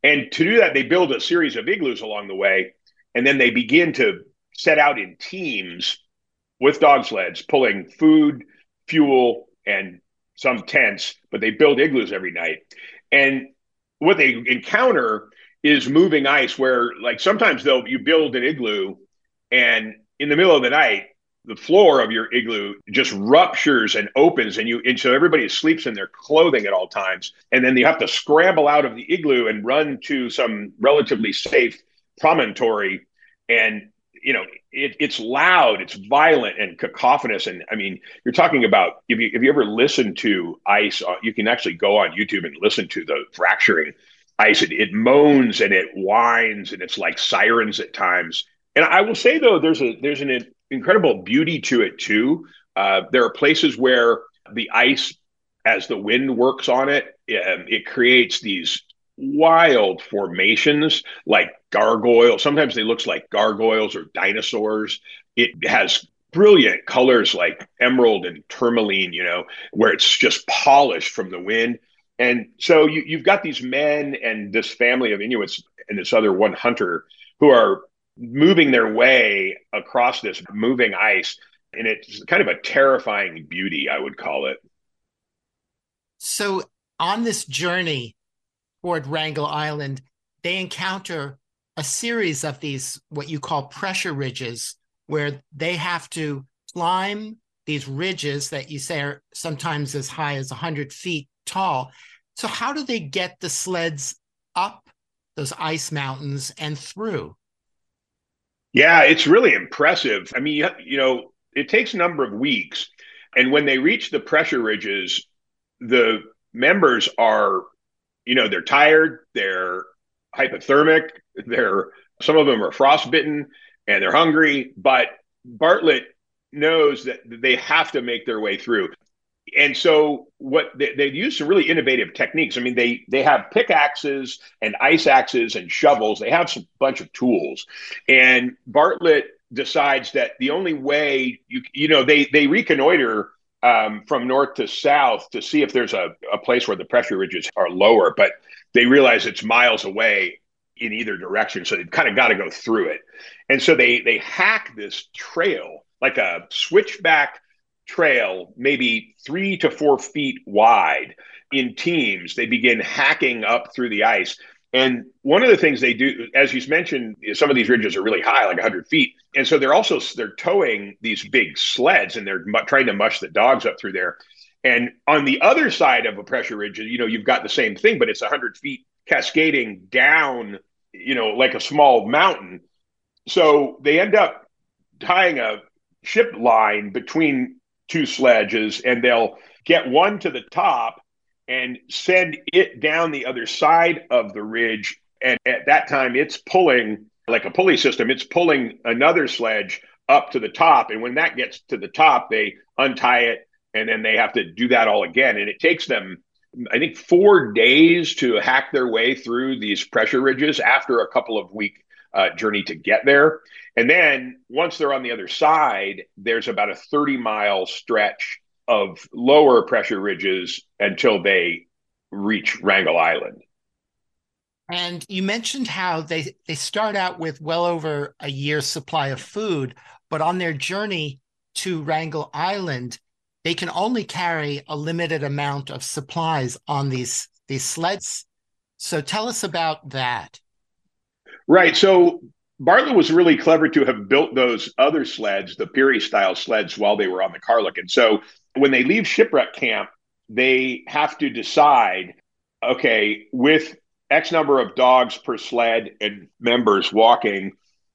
And to do that, they build a series of igloos along the way. And then they begin to set out in teams with dog sleds, pulling food, fuel, and some tents, but they build igloos every night. And what they encounter is moving ice where like sometimes they'll you build an igloo and in the middle of the night the floor of your igloo just ruptures and opens and you and so everybody sleeps in their clothing at all times. And then you have to scramble out of the igloo and run to some relatively safe promontory. And you know it, it's loud it's violent and cacophonous. And i mean you're talking about if you, if you ever listen to ice uh, you can actually go on youtube and listen to the fracturing ice. It, it moans and it whines and it's like sirens at times. And i will say though there's a there's an incredible beauty to it too. Uh, there are places where the ice, as the wind works on it, um, it creates these wild formations like gargoyles. Sometimes they look like gargoyles or dinosaurs. It has brilliant colors like emerald and tourmaline, you know, where it's just polished from the wind. And so you, you've got these men and this family of Inuits and this other one hunter who are moving their way across this moving ice. And it's kind of a terrifying beauty, I would call it. So, on this journey toward Wrangel Island, they encounter a series of these, what you call pressure ridges, where they have to climb these ridges that you say are sometimes as high as 100 feet tall. So, how do they get the sleds up those ice mountains and through? Yeah, it's really impressive. I mean, you, you know, it takes a number of weeks. And when they reach the pressure ridges, the members are, you know, they're tired, they're hypothermic, they're some of them are frostbitten and they're hungry, but Bartlett knows that they have to make their way through. And so what they, they've used some really innovative techniques. I mean, they they have pickaxes and ice axes and shovels. They have some bunch of tools. And Bartlett decides that the only way you you know they they reconnoiter um, from north to south to see if there's a, a place where the pressure ridges are lower, but they realize it's miles away in either direction. So they've kind of got to go through it. And so they they hack this trail like a switchback trail, maybe three to four feet wide in teams. They begin hacking up through the ice. And one of the things they do, as you mentioned, some of these ridges are really high, like 100 feet, and so they're also they're towing these big sleds, and they're trying to mush the dogs up through there. And on the other side of a pressure ridge, you know, you've got the same thing, but it's 100 feet cascading down, you know, like a small mountain. So they end up tying a ship line between two sledges, and they'll get one to the top and send it down the other side of the ridge. And at that time, it's pulling like a pulley system, it's pulling another sledge up to the top. And when that gets to the top, they untie it and then they have to do that all again. And it takes them, I think, four days to hack their way through these pressure ridges after a couple of week uh, journey to get there. And then once they're on the other side, there's about a 30 mile stretch of lower pressure ridges until they reach Wrangel Island. And you mentioned how they, they start out with well over a year's supply of food, but on their journey to Wrangel Island, they can only carry a limited amount of supplies on these, these sleds. So tell us about that. Right. So Bartlett was really clever to have built those other sleds, the Peary style sleds, while they were on the Karluk. And so when they leave shipwreck camp, they have to decide okay, with X number of dogs per sled and members walking,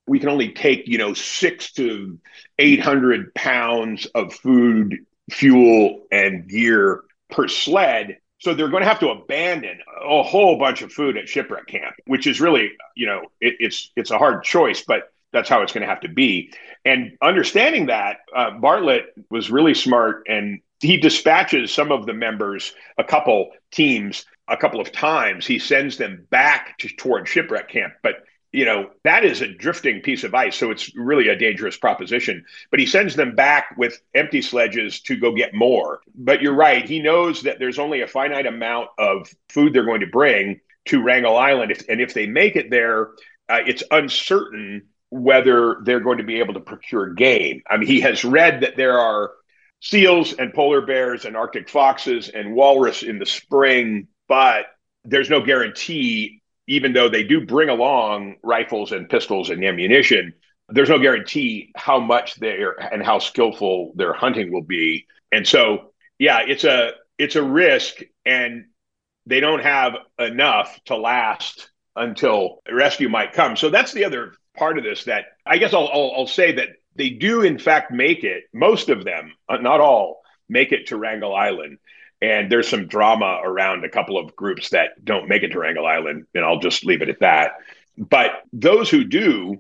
we can only take, you know, six to 800 pounds of food, fuel, and gear per sled. So they're going to have to abandon a whole bunch of food at shipwreck camp, which is really, you know, it, it's it's a hard choice, but that's how it's going to have to be. And understanding that, uh, Bartlett was really smart, and he dispatches some of the members, a couple teams, a couple of times. He sends them back to, toward shipwreck camp, but you know, that is a drifting piece of ice. So it's really a dangerous proposition. But he sends them back with empty sledges to go get more. But you're right. He knows that there's only a finite amount of food they're going to bring to Wrangel Island. and if they make it there, uh, it's uncertain whether they're going to be able to procure game. I mean, he has read that there are seals and polar bears and Arctic foxes and walrus in the spring, but there's no guarantee even though they do bring along rifles and pistols and ammunition, there's no guarantee how much they're and how skillful their hunting will be. And so, yeah, it's a it's a risk, and they don't have enough to last until rescue might come. So that's the other part of this. That I guess I'll, I'll, I'll say that they do in fact make it. Most of them, not all, make it to Wrangel Island. And there's some drama around a couple of groups that don't make it to Wrangel Island, and I'll just leave it at that. But those who do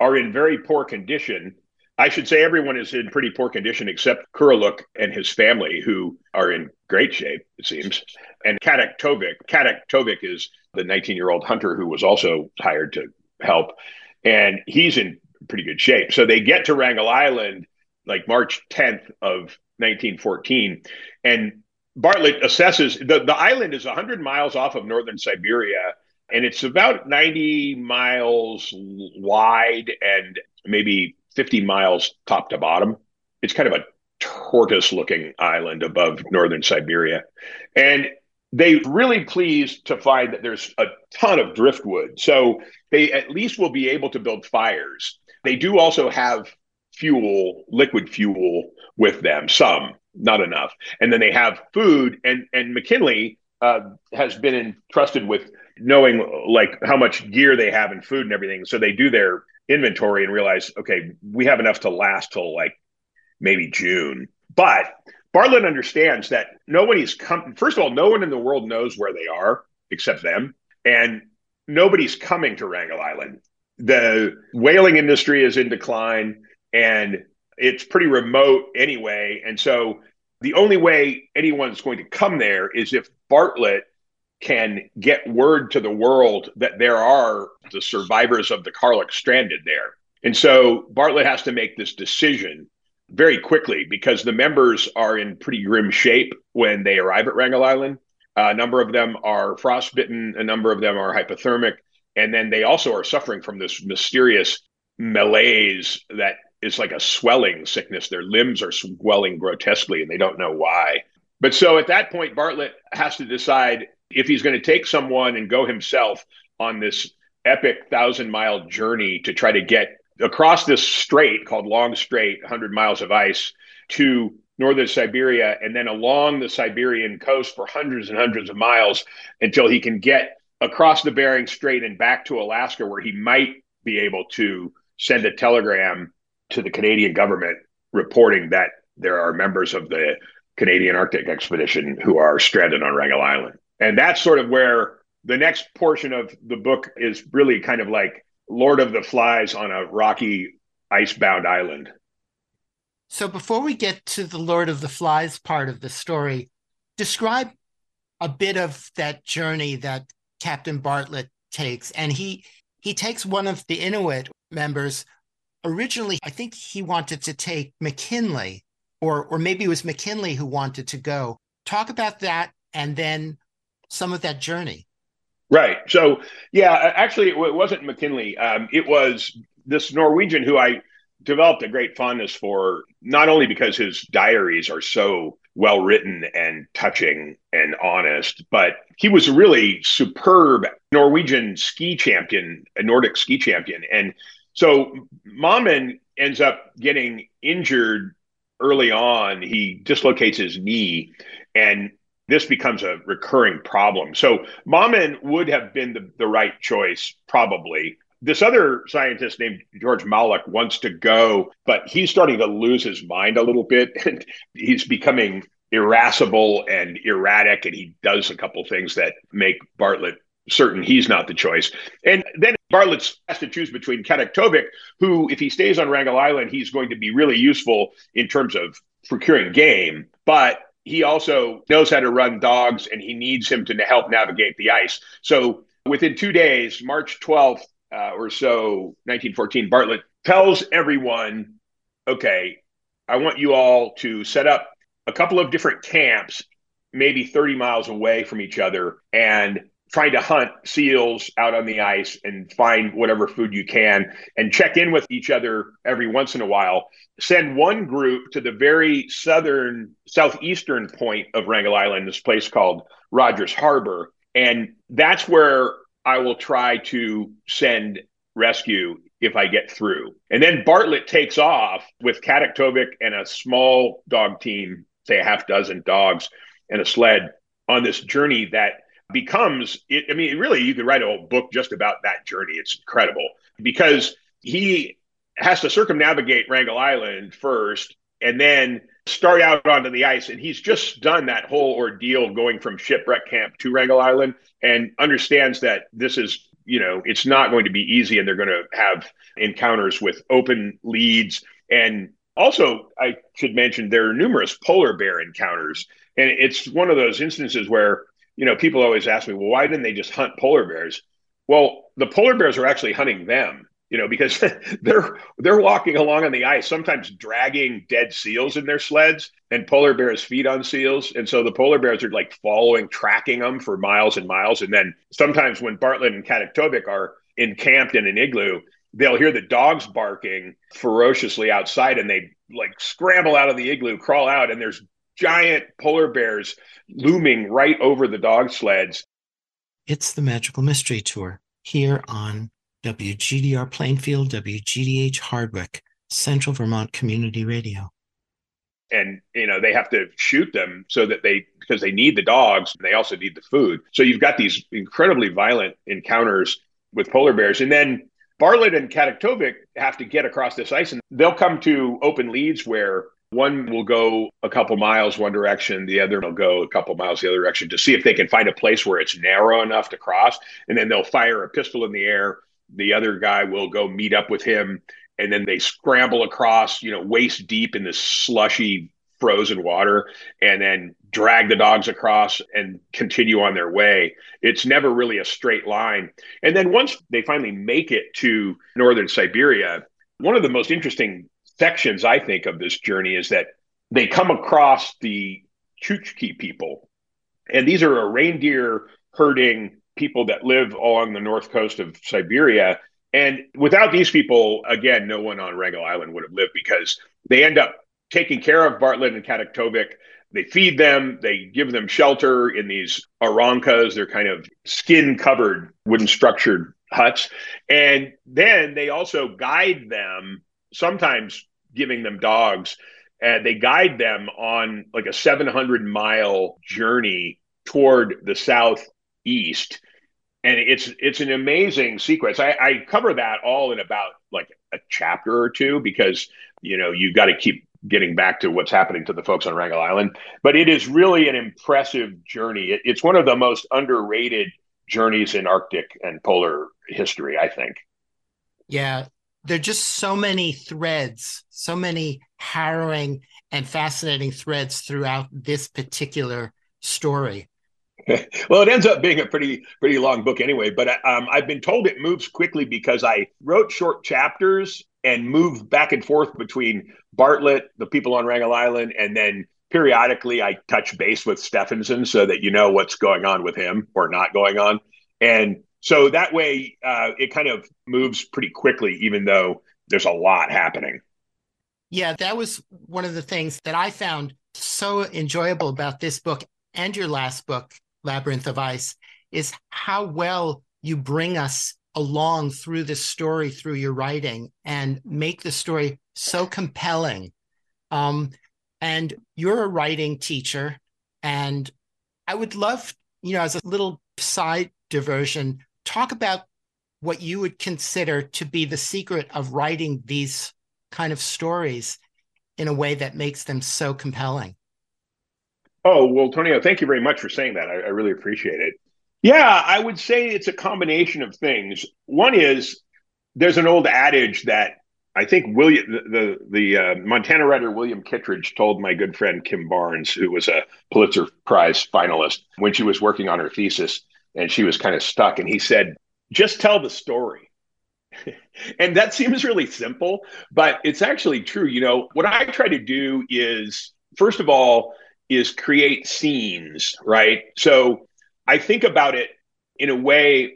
are in very poor condition. I should say everyone is in pretty poor condition except Kuraluk and his family, who are in great shape, it seems. And Kataktovik. Kadak Tovik is the 19 year old hunter who was also hired to help. And he's in pretty good shape. So they get to Wrangel Island like March 10th of 1914. And Bartlett assesses the, the island is 100 miles off of northern Siberia, and it's about 90 miles wide and maybe 50 miles top to bottom. It's kind of a tortoise looking island above northern Siberia. And they really pleased to find that there's a ton of driftwood. So they at least will be able to build fires. They do also have fuel, liquid fuel with them, some, not enough. And then they have food and and McKinlay uh, has been entrusted with knowing like how much gear they have and food and everything. So they do their inventory and realize, okay, we have enough to last till like maybe June. But Bartlett understands that nobody's come. First of all, no one in the world knows where they are except them, and nobody's coming to Wrangel Island. The whaling industry is in decline, and it's pretty remote anyway. And so the only way anyone's going to come there is if Bartlett can get word to the world that there are the survivors of the Karluk stranded there. And so Bartlett has to make this decision very quickly because the members are in pretty grim shape when they arrive at Wrangel Island. a number of them are frostbitten, a number of them are hypothermic, and then they also are suffering from this mysterious malaise that is like a swelling sickness. Their limbs are swelling grotesquely and they don't know why. But so at that point, Bartlett has to decide if he's going to take someone and go himself on this epic thousand mile journey to try to get across this strait called Long Strait, 100 miles of ice, to northern Siberia and then along the Siberian coast for hundreds and hundreds of miles until he can get across the Bering Strait and back to Alaska, where he might be able to send a telegram to the Canadian government reporting that there are members of the Canadian Arctic expedition who are stranded on Wrangel Island. And that's sort of where the next portion of the book is really kind of like Lord of the Flies on a rocky, icebound island. So before we get to the Lord of the Flies part of the story, describe a bit of that journey that Captain Bartlett takes. And he he takes one of the Inuit members. Originally, I think he wanted to take McKinlay, or or maybe it was McKinlay who wanted to go. Talk about that and then some of that journey. Right. So, yeah, actually, it wasn't McKinlay. Um, it was this Norwegian who I developed a great fondness for, not only because his diaries are so well written and touching and honest, but he was a really superb Norwegian ski champion, a Nordic ski champion. And so Mamen ends up getting injured early on. He dislocates his knee and this becomes a recurring problem. So Mamen would have been the, the right choice, probably. This other scientist named George Malloch wants to go, but he's starting to lose his mind a little bit. And he's becoming irascible and erratic, and he does a couple things that make Bartlett certain he's not the choice. And then Bartlett has to choose between Kadok who, if he stays on Wrangel Island, he's going to be really useful in terms of procuring game. But he also knows how to run dogs and he needs him to help navigate the ice. So within two days, March 12th uh, or so, 1914, Bartlett tells everyone, okay, I want you all to set up a couple of different camps, maybe 30 miles away from each other, and trying to hunt seals out on the ice and find whatever food you can and check in with each other every once in a while. Send one group to the very southern, southeastern point of Wrangel Island, this place called Rogers Harbor. And that's where I will try to send rescue if I get through. And then Bartlett takes off with Kadok and a small dog team, say a half dozen dogs and a sled on this journey that becomes it, I mean, really, you could write a whole book just about that journey. It's incredible because he has to circumnavigate Wrangel Island first and then start out onto the ice. And he's just done that whole ordeal going from shipwreck camp to Wrangel Island and understands that this is, you know, it's not going to be easy and they're going to have encounters with open leads. And also, I should mention there are numerous polar bear encounters. And it's one of those instances where you know, people always ask me, well, why didn't they just hunt polar bears? Well, the polar bears are actually hunting them, you know, because they're they're walking along on the ice, sometimes dragging dead seals in their sleds, and polar bears feed on seals, and so the polar bears are like following, tracking them for miles and miles, and then sometimes when Bartlett and Kadok are encamped in an igloo, they'll hear the dogs barking ferociously outside, and they like scramble out of the igloo, crawl out, and there's giant polar bears looming right over the dog sleds. It's the Magical Mystery Tour here on WGDR Plainfield, WGDH Hardwick, Central Vermont Community Radio. And, you know, they have to shoot them so that they, because they need the dogs, and they also need the food. So you've got these incredibly violent encounters with polar bears. And then Bartlett and Kataktovik have to get across this ice and they'll come to open leads where one will go a couple miles one direction, the other will go a couple miles the other direction to see if they can find a place where it's narrow enough to cross. And then they'll fire a pistol in the air. The other guy will go meet up with him. And then they scramble across, you know, waist deep in this slushy frozen water and then drag the dogs across and continue on their way. It's never really a straight line. And then once they finally make it to northern Siberia, one of the most interesting sections I think of this journey is that they come across the Chukchi people. And these are a reindeer herding people that live along the north coast of Siberia. And without these people, again, no one on Wrangel Island would have lived because they end up taking care of Bartlett and Kataktovik. They feed them, they give them shelter in these yarangas. They're kind of skin covered, wooden structured huts. And then they also guide them, sometimes giving them dogs, and they guide them on like a 700 mile journey toward the southeast. And it's it's an amazing sequence. I, I cover that all in about like a chapter or two because you know you got to keep getting back to what's happening to the folks on Wrangel Island. But it is really an impressive journey. It, it's one of the most underrated journeys in Arctic and polar history, I think. Yeah, there are just so many threads, so many harrowing and fascinating threads throughout this particular story. well, it ends up being a pretty pretty long book anyway. But um, I've been told it moves quickly because I wrote short chapters and moved back and forth between Bartlett, the people on Wrangel Island, and then periodically I touch base with Stefansson so that you know what's going on with him or not going on. And so that way uh, it kind of moves pretty quickly, even though there's a lot happening. Yeah, that was one of the things that I found so enjoyable about this book and your last book, Labyrinth of Ice, is how well you bring us along through this story through your writing and make the story so compelling. Um, and you're a writing teacher, and I would love, you know, as a little side diversion, talk about what you would consider to be the secret of writing these kind of stories in a way that makes them so compelling. Oh, well, Tonio, thank you very much for saying that. I, I really appreciate it. Yeah, I would say it's a combination of things. One is there's an old adage that I think William, the the, the uh, Montana writer William Kittredge told my good friend Kim Barnes, who was a Pulitzer Prize finalist, when she was working on her thesis and she was kind of stuck, and he said, "Just tell the story." and that seems really simple, but it's actually true. You know, what I try to do is, first of all, is create scenes, right? So I think about it in a way,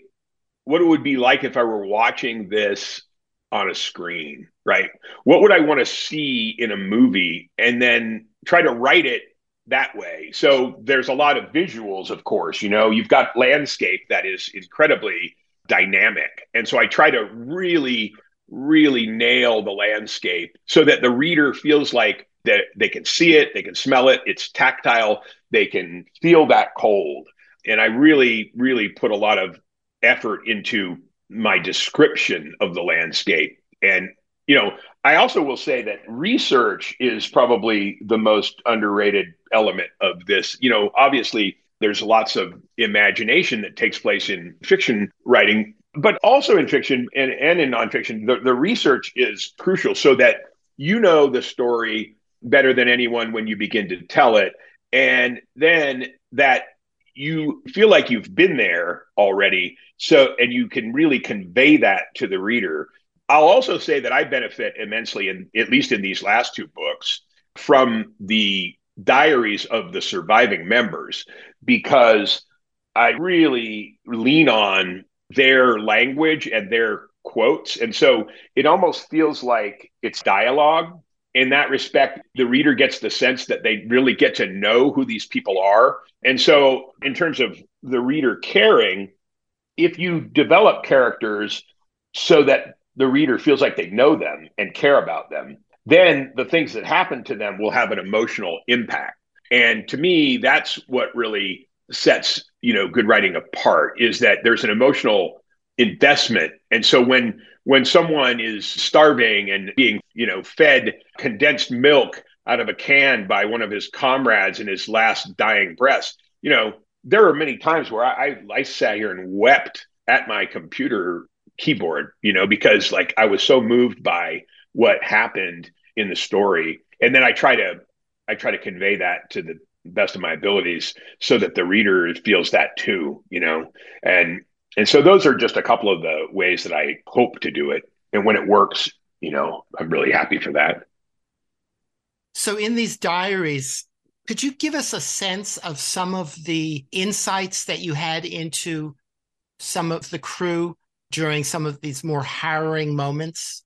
what it would be like if I were watching this on a screen, right? What would I want to see in a movie and then try to write it that way? So there's a lot of visuals, of course. You know, you've got landscape that is incredibly dynamic. And so I try to really, really nail the landscape so that the reader feels like that they can see it, they can smell it, it's tactile, they can feel that cold and I really, really put a lot of effort into my description of the landscape. And, you know, I also will say that research is probably the most underrated element of this. You know, obviously, there's lots of imagination that takes place in fiction writing, but also in fiction and, and in nonfiction, the, the research is crucial so that you know the story better than anyone when you begin to tell it. And then that you feel like you've been there already so and you can really convey that to the reader i'll also say that i benefit immensely in at least in these last two books from the diaries of the surviving members because i really lean on their language and their quotes and so it almost feels like it's dialogue in that respect, the reader gets the sense that they really get to know who these people are. And so, in terms of the reader caring, if you develop characters so that the reader feels like they know them and care about them, then the things that happen to them will have an emotional impact. And to me, that's what really sets you know good writing apart is that there's an emotional investment. And so when when someone is starving and being you know fed condensed milk out of a can by one of his comrades in his last dying breath, you know there are many times where I, I, I sat here and wept at my computer keyboard, you know, because like I was so moved by what happened in the story, and then I try to I try to convey that to the best of my abilities so that the reader feels that too, you know, and and so those are just a couple of the ways that I hope to do it, and when it works, you know, I'm really happy for that. So in these diaries, could you give us a sense of some of the insights that you had into some of the crew during some of these more harrowing moments?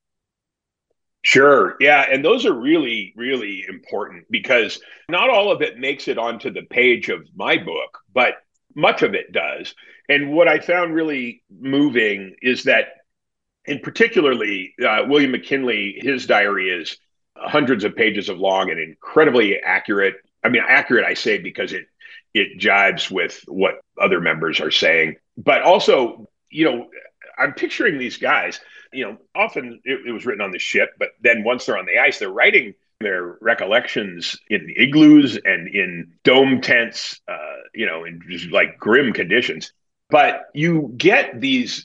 Sure. Yeah. And those are really, really important because not all of it makes it onto the page of my book, but much of it does. And what I found really moving is that, in particularly, uh, William McKinlay, his diary is hundreds of pages of long and incredibly accurate I mean, accurate, I say because it it jives with what other members are saying. But also, you know, I'm picturing these guys. You know, often it, it was written on the ship, but then once they're on the ice, they're writing their recollections in igloos and in dome tents. Uh, you know, in just like grim conditions. But you get these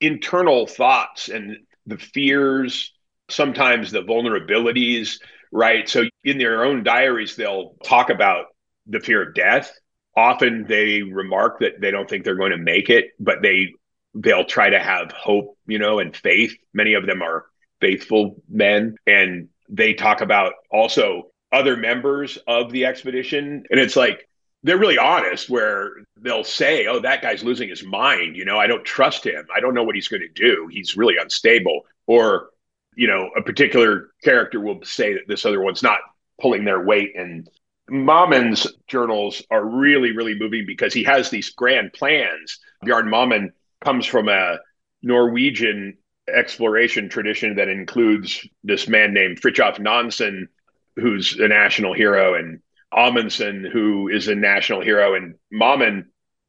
internal thoughts and the fears, sometimes the vulnerabilities right? So in their own diaries, they'll talk about the fear of death. Often they remark that they don't think they're going to make it, but they they'll try to have hope, you know, and faith. Many of them are faithful men, and they talk about also other members of the expedition, and it's like they're really honest where they'll say, "Oh, that guy's losing his mind. You know, I don't trust him. I don't know what he's going to do. He's really unstable." Or you know, a particular character will say that this other one's not pulling their weight. And Mamen's journals are really, really moving because he has these grand plans. Bjarne Mamen comes from a Norwegian exploration tradition that includes this man named Fridtjof Nansen, who's a national hero, and Amundsen, who is a national hero. And Mamen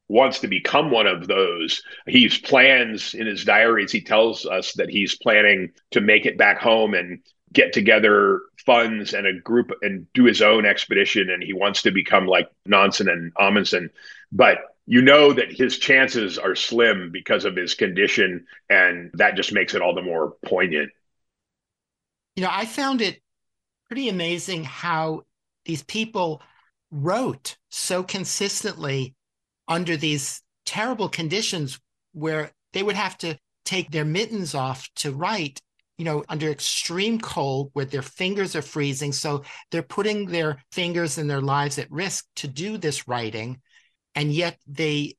wants to become one of those. He's plans in his diaries. He tells us that he's planning to make it back home and get together funds and a group and do his own expedition. And he wants to become like Nansen and Amundsen. But you know that his chances are slim because of his condition. And that just makes it all the more poignant. You know, I found it pretty amazing how these people wrote so consistently under these terrible conditions where they would have to take their mittens off to write you know under extreme cold where their fingers are freezing so they're putting their fingers and their lives at risk to do this writing and yet they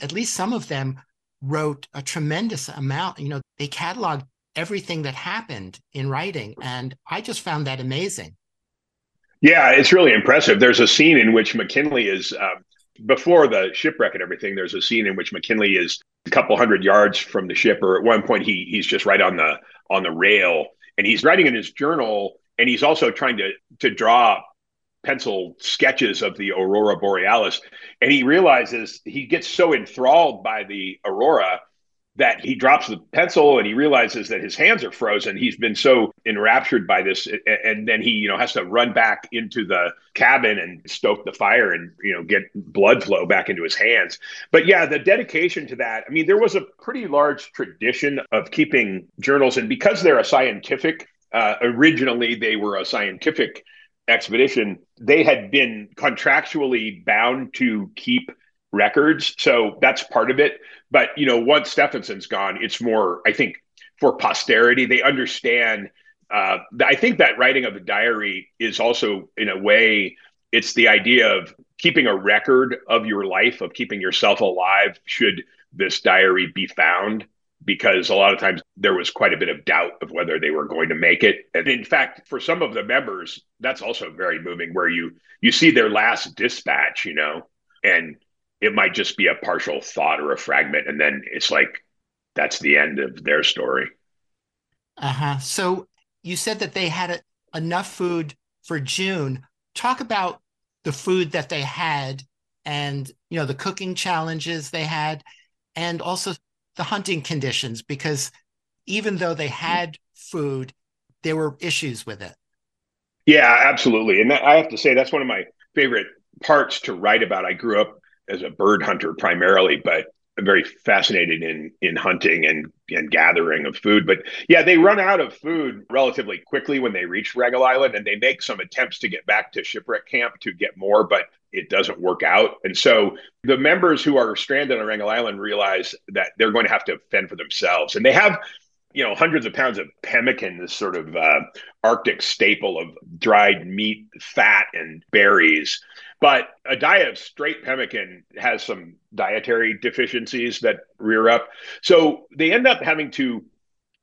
at least some of them wrote a tremendous amount you know they cataloged everything that happened in writing. And i just found that amazing. Yeah it's really impressive. There's a scene in which mckinlay is um, before the shipwreck and everything, there's a scene in which McKinlay is a couple hundred yards from the ship, or at one point he he's just right on the on the rail, and he's writing in his journal, and he's also trying to to draw pencil sketches of the aurora borealis, and he realizes he gets so enthralled by the aurora that he drops the pencil and he realizes that his hands are frozen. He's been so enraptured by this, and then he, you know, has to run back into the cabin and stoke the fire and you know get blood flow back into his hands. But yeah, the dedication to that. I mean, there was a pretty large tradition of keeping journals, and because they're a scientific, uh, originally they were a scientific expedition. They had been contractually bound to keep records. So that's part of it. But, you know, once Stefansson's gone, it's more, I think, for posterity. They understand. Uh, I think that writing of a diary is also, in a way, it's the idea of keeping a record of your life, of keeping yourself alive should this diary be found. Because a lot of times there was quite a bit of doubt of whether they were going to make it. And in fact, for some of the members, that's also very moving where you you see their last dispatch, you know, and it might just be a partial thought or a fragment and then it's like that's the end of their story. Uh-huh. So you said that they had a, enough food for June. Talk about the food that they had and you know the cooking challenges they had and also the hunting conditions because even though they had food there were issues with it. Yeah absolutely. And i have to say that's one of my favorite parts to write about. I grew up as a bird hunter primarily but very fascinated in in hunting and and gathering of food. But yeah, they run out of food relatively quickly when they reach Wrangel Island, and they make some attempts to get back to shipwreck camp to get more, but it doesn't work out. And so the members who are stranded on Wrangel Island realize that they're going to have to fend for themselves, and they have you know hundreds of pounds of pemmican this sort of uh, arctic staple of dried meat fat and berries but a diet of straight pemmican has some dietary deficiencies that rear up. So they end up having to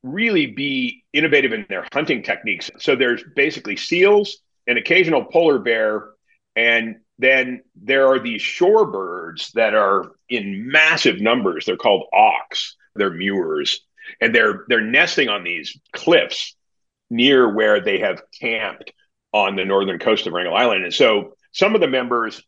really be innovative in their hunting techniques. So there's basically seals, an occasional polar bear, and then there are these shorebirds that are in massive numbers. They're called auks. They're murres, and they're they're nesting on these cliffs near where they have camped on the northern coast of Wrangel Island. And so some of the members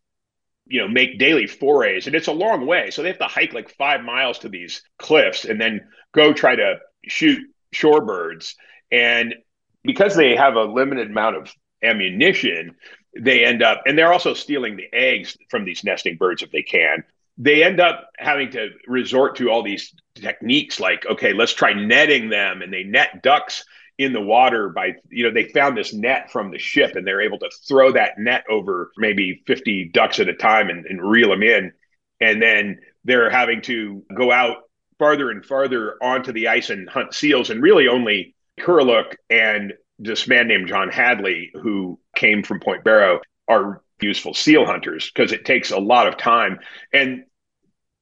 you know make daily forays and it's a long way so they have to hike like five miles to these cliffs and then go try to shoot shorebirds and because they have a limited amount of ammunition they end up and they're also stealing the eggs from these nesting birds if they can. They end up having to resort to all these techniques like okay let's try netting them and they net ducks in the water by you know they found this net from the ship and they're able to throw that net over maybe 50 ducks at a time and, and reel them in. And then they're having to go out farther and farther onto the ice and hunt seals and really only Kuraluk and this man named John Hadley who came from Point Barrow are useful seal hunters because it takes a lot of time and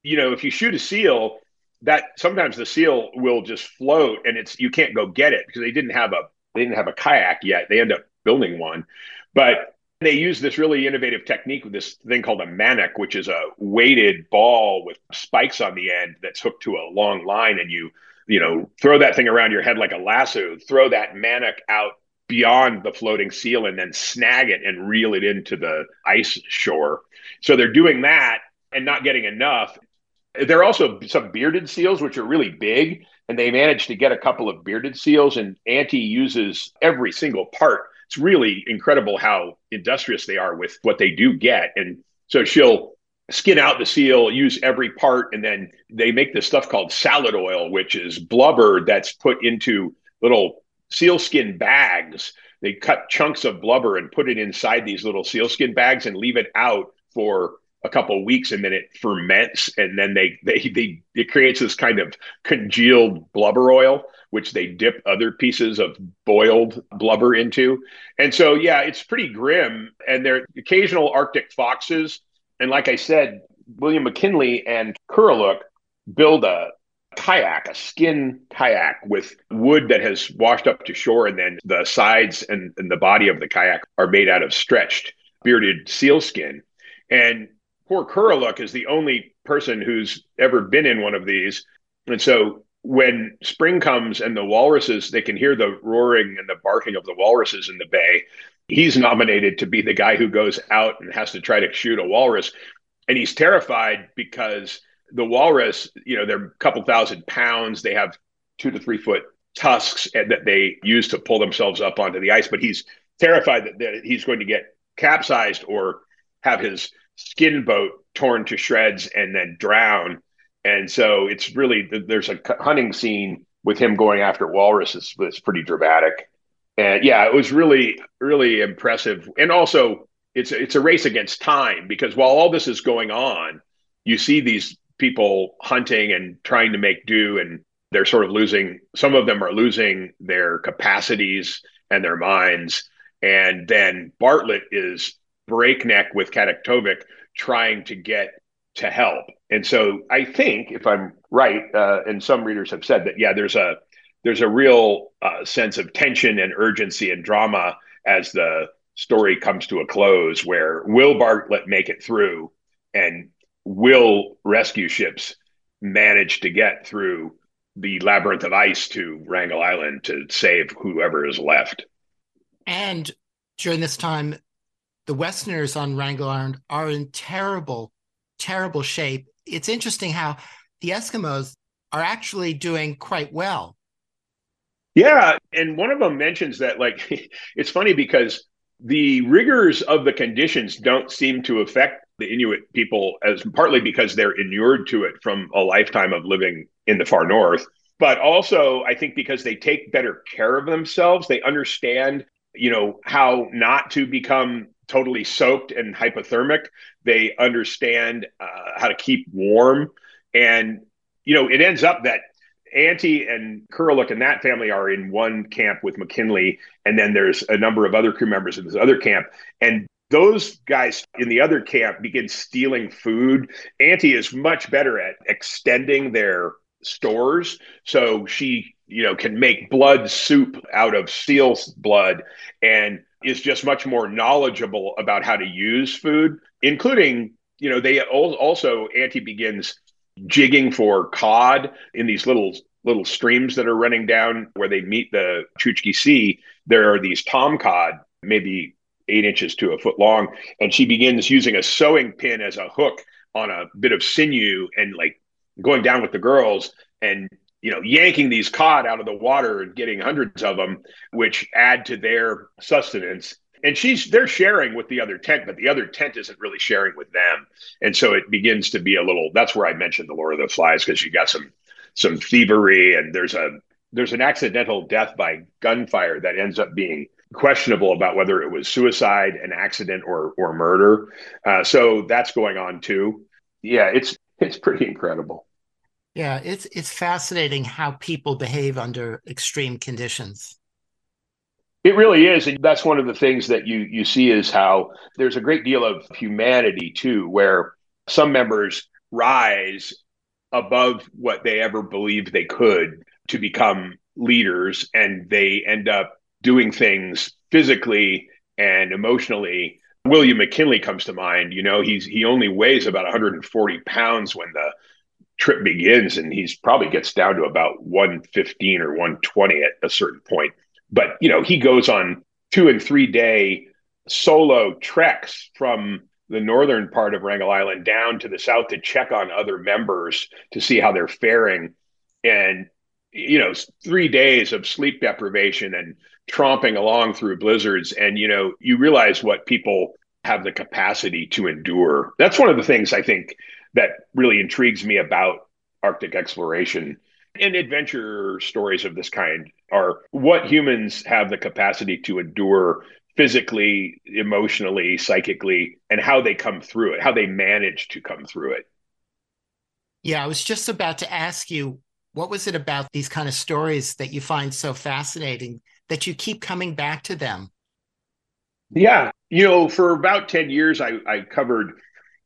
you know if you shoot a seal that sometimes the seal will just float and it's you can't go get it because they didn't have a they didn't have a kayak yet. They end up building one, but they use this really innovative technique with this thing called a mannock, which is a weighted ball with spikes on the end that's hooked to a long line, and you you know throw that thing around your head like a lasso, throw that mannock out beyond the floating seal, and then snag it and reel it into the ice shore. So they're doing that and not getting enough there are also some bearded seals, which are really big, and they managed to get a couple of bearded seals. And Auntie uses every single part. It's really incredible how industrious they are with what they do get. And so she'll skin out the seal, use every part, and then they make this stuff called salad oil, which is blubber that's put into little sealskin bags. They cut chunks of blubber and put it inside these little sealskin bags and leave it out for a couple weeks and then it ferments and then they, they they it creates this kind of congealed blubber oil which they dip other pieces of boiled blubber into and so yeah it's pretty grim and there occasional arctic foxes and like i said william mckinlay and Kuraluk build a kayak a skin kayak with wood that has washed up to shore and then the sides and, and the body of the kayak are made out of stretched bearded seal skin and poor Kuraluk is the only person who's ever been in one of these. And so when spring comes and the walruses, they can hear the roaring and the barking of the walruses in the bay. He's nominated to be the guy who goes out and has to try to shoot a walrus. And he's terrified because the walrus, you know, they're a couple thousand pounds. They have two to three foot tusks that they use to pull themselves up onto the ice. But he's terrified that, that he's going to get capsized or have his skin boat torn to shreds and then drown. And so it's really there's a hunting scene with him going after walruses that's pretty dramatic. And yeah, it was really really impressive. And also it's it's a race against time because while all this is going on, you see these people hunting and trying to make do and they're sort of losing some of them are losing their capacities and their minds and then Bartlett is breakneck with Kataktovik trying to get to help. And so I think, if I'm right, uh, and some readers have said that, yeah, there's a there's a real uh, sense of tension and urgency and drama as the story comes to a close, where will Bartlett make it through, and will rescue ships manage to get through the labyrinth of ice to Wrangel Island to save whoever is left? And during this time, the Westerners on Wrangel Island are in terrible, terrible shape. It's interesting how the Eskimos are actually doing quite well. Yeah. And one of them mentions that, like, it's funny because the rigors of the conditions don't seem to affect the Inuit people as partly because they're inured to it from a lifetime of living in the far north, but also I think because they take better care of themselves. They understand, you know, how not to become totally soaked and hypothermic. They understand uh, how to keep warm. And, you know, it ends up that Auntie and Kuraluk and that family are in one camp with McKinley. And then there's a number of other crew members in this other camp. And those guys in the other camp begin stealing food. Auntie is much better at extending their stores. So she, you know, can make blood soup out of seal's blood and is just much more knowledgeable about how to use food, including, you know, they also, Auntie begins jigging for cod in these little little streams that are running down where they meet the Chukchi Sea. There are these tom cod, maybe eight inches to a foot long, and she begins using a sewing pin as a hook on a bit of sinew and like going down with the girls and you know yanking these cod out of the water and getting hundreds of them which add to their sustenance. And she's they're sharing with the other tent but the other tent isn't really sharing with them. And so it begins to be a little that's where i mentioned the lord of the flies because you got some some thievery and there's a there's an accidental death by gunfire that ends up being questionable about whether it was suicide an accident or or murder. Uh, so that's going on too. Yeah it's it's pretty incredible yeah it's it's fascinating how people behave under extreme conditions it really is, and that's one of the things that you you see is how there's a great deal of humanity too, where some members rise above what they ever believed they could to become leaders, and they end up doing things physically and emotionally. William McKinlay comes to mind. You know, he's he only weighs about 140 pounds when the trip begins, and he's probably gets down to about 115 or 120 at a certain point but you know, he goes on two and three day solo treks from the northern part of Wrangel Island down to the south to check on other members to see how they're faring. And, you know, three days of sleep deprivation and tromping along through blizzards. And, you know, you realize what people have the capacity to endure. That's one of the things I think that really intrigues me about Arctic exploration and adventure stories of this kind are what humans have the capacity to endure physically, emotionally, psychically, and how they come through it, how they manage to come through it. Yeah, I was just about to ask you what was it about these kind of stories that you find so fascinating that you keep coming back to them? Yeah, you know, for about 10 years, I, I covered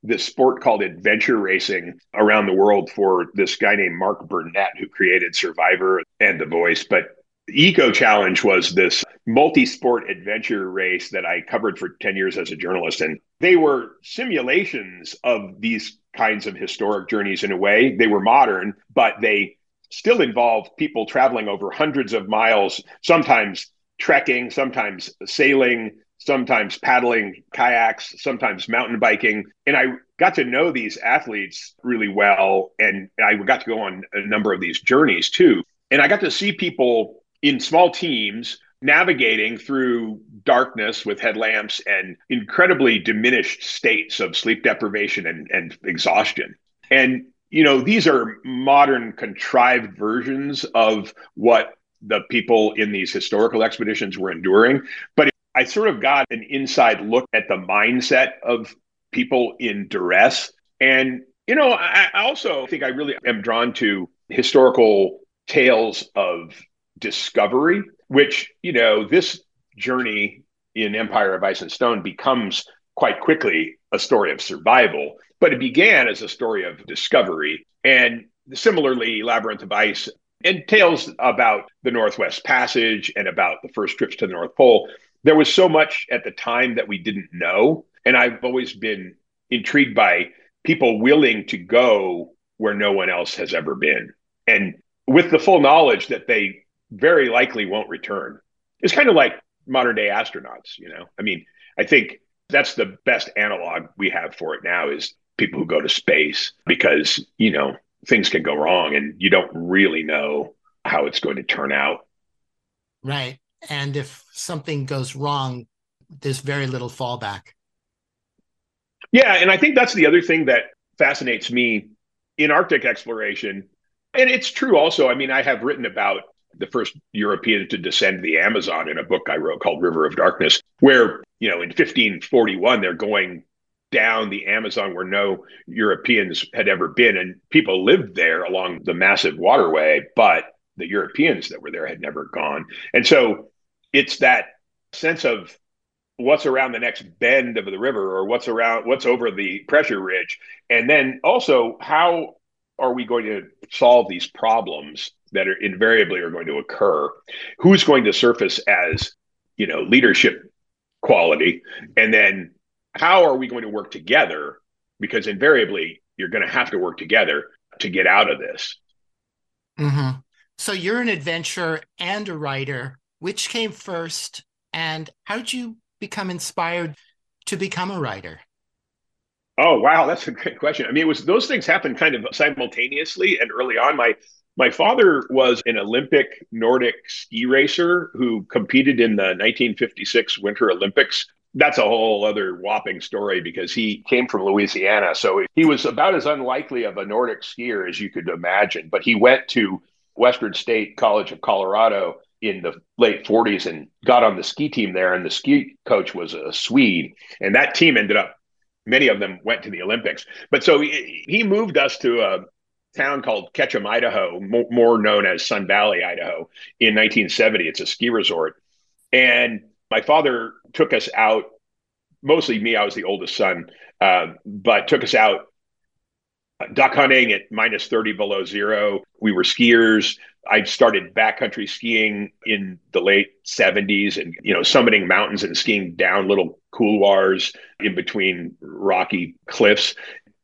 this sport called adventure racing around the world for this guy named Mark Burnett, who created Survivor and The Voice. But Eco Challenge was this multi sport adventure race that I covered for 10 years as a journalist. And they were simulations of these kinds of historic journeys in a way. They were modern, but they still involved people traveling over hundreds of miles, sometimes trekking, sometimes sailing, sometimes paddling kayaks, sometimes mountain biking. And I got to know these athletes really well. And I got to go on a number of these journeys too. And I got to see people in small teams navigating through darkness with headlamps and incredibly diminished states of sleep deprivation and, and exhaustion. And, you know, these are modern contrived versions of what the people in these historical expeditions were enduring. But I sort of got an inside look at the mindset of people in duress. And, you know, I, also think I really am drawn to historical tales of discovery, which, you know, this journey in Empire of Ice and Stone becomes quite quickly a story of survival, but it began as a story of discovery. And similarly, Labyrinth of Ice and tales about the Northwest Passage and about the first trips to the North Pole. There was so much at the time that we didn't know. And I've always been intrigued by people willing to go where no one else has ever been. And with the full knowledge that they very likely won't return. It's kind of like modern day astronauts, you know. I mean, I think that's the best analog we have for it now is people who go to space because, you know, things can go wrong and you don't really know how it's going to turn out. Right. And if something goes wrong, there's very little fallback. Yeah. And I think that's the other thing that fascinates me in Arctic exploration. And it's true also. I mean, I have written about the first European to descend the Amazon in a book I wrote called River of Darkness, where, you know, in 1541, they're going down the Amazon where no Europeans had ever been. And people lived there along the massive waterway, but the Europeans that were there had never gone. And so it's that sense of what's around the next bend of the river or what's around what's over the pressure ridge. And then also how are we going to solve these problems that are invariably are going to occur? Who's going to surface as, you know, leadership quality? And then how are we going to work together? Because invariably, you're going to have to work together to get out of this. Mm-hmm. So you're an adventurer and a writer. Which came first? And how did you become inspired to become a writer? Oh wow, that's a great question. I mean, it was those things happened kind of simultaneously and early on. My my father was an Olympic Nordic ski racer who competed in the 1956 Winter Olympics that's a whole other whopping story because he came from Louisiana. So he was about as unlikely of a Nordic skier as you could imagine. But he went to Western State College of Colorado in the late 40s and got on the ski team there. And the ski coach was a Swede. And that team ended up, many of them went to the Olympics. But so he, he moved us to a town called Ketchum, Idaho, more known as Sun Valley, Idaho, in 1970. It's a ski resort. And my father took us out, mostly me, I was the oldest son, uh, but took us out duck hunting at minus 30 below zero. We were skiers. I started backcountry skiing in the late 70s and, you know, summiting mountains and skiing down little couloirs in between rocky cliffs.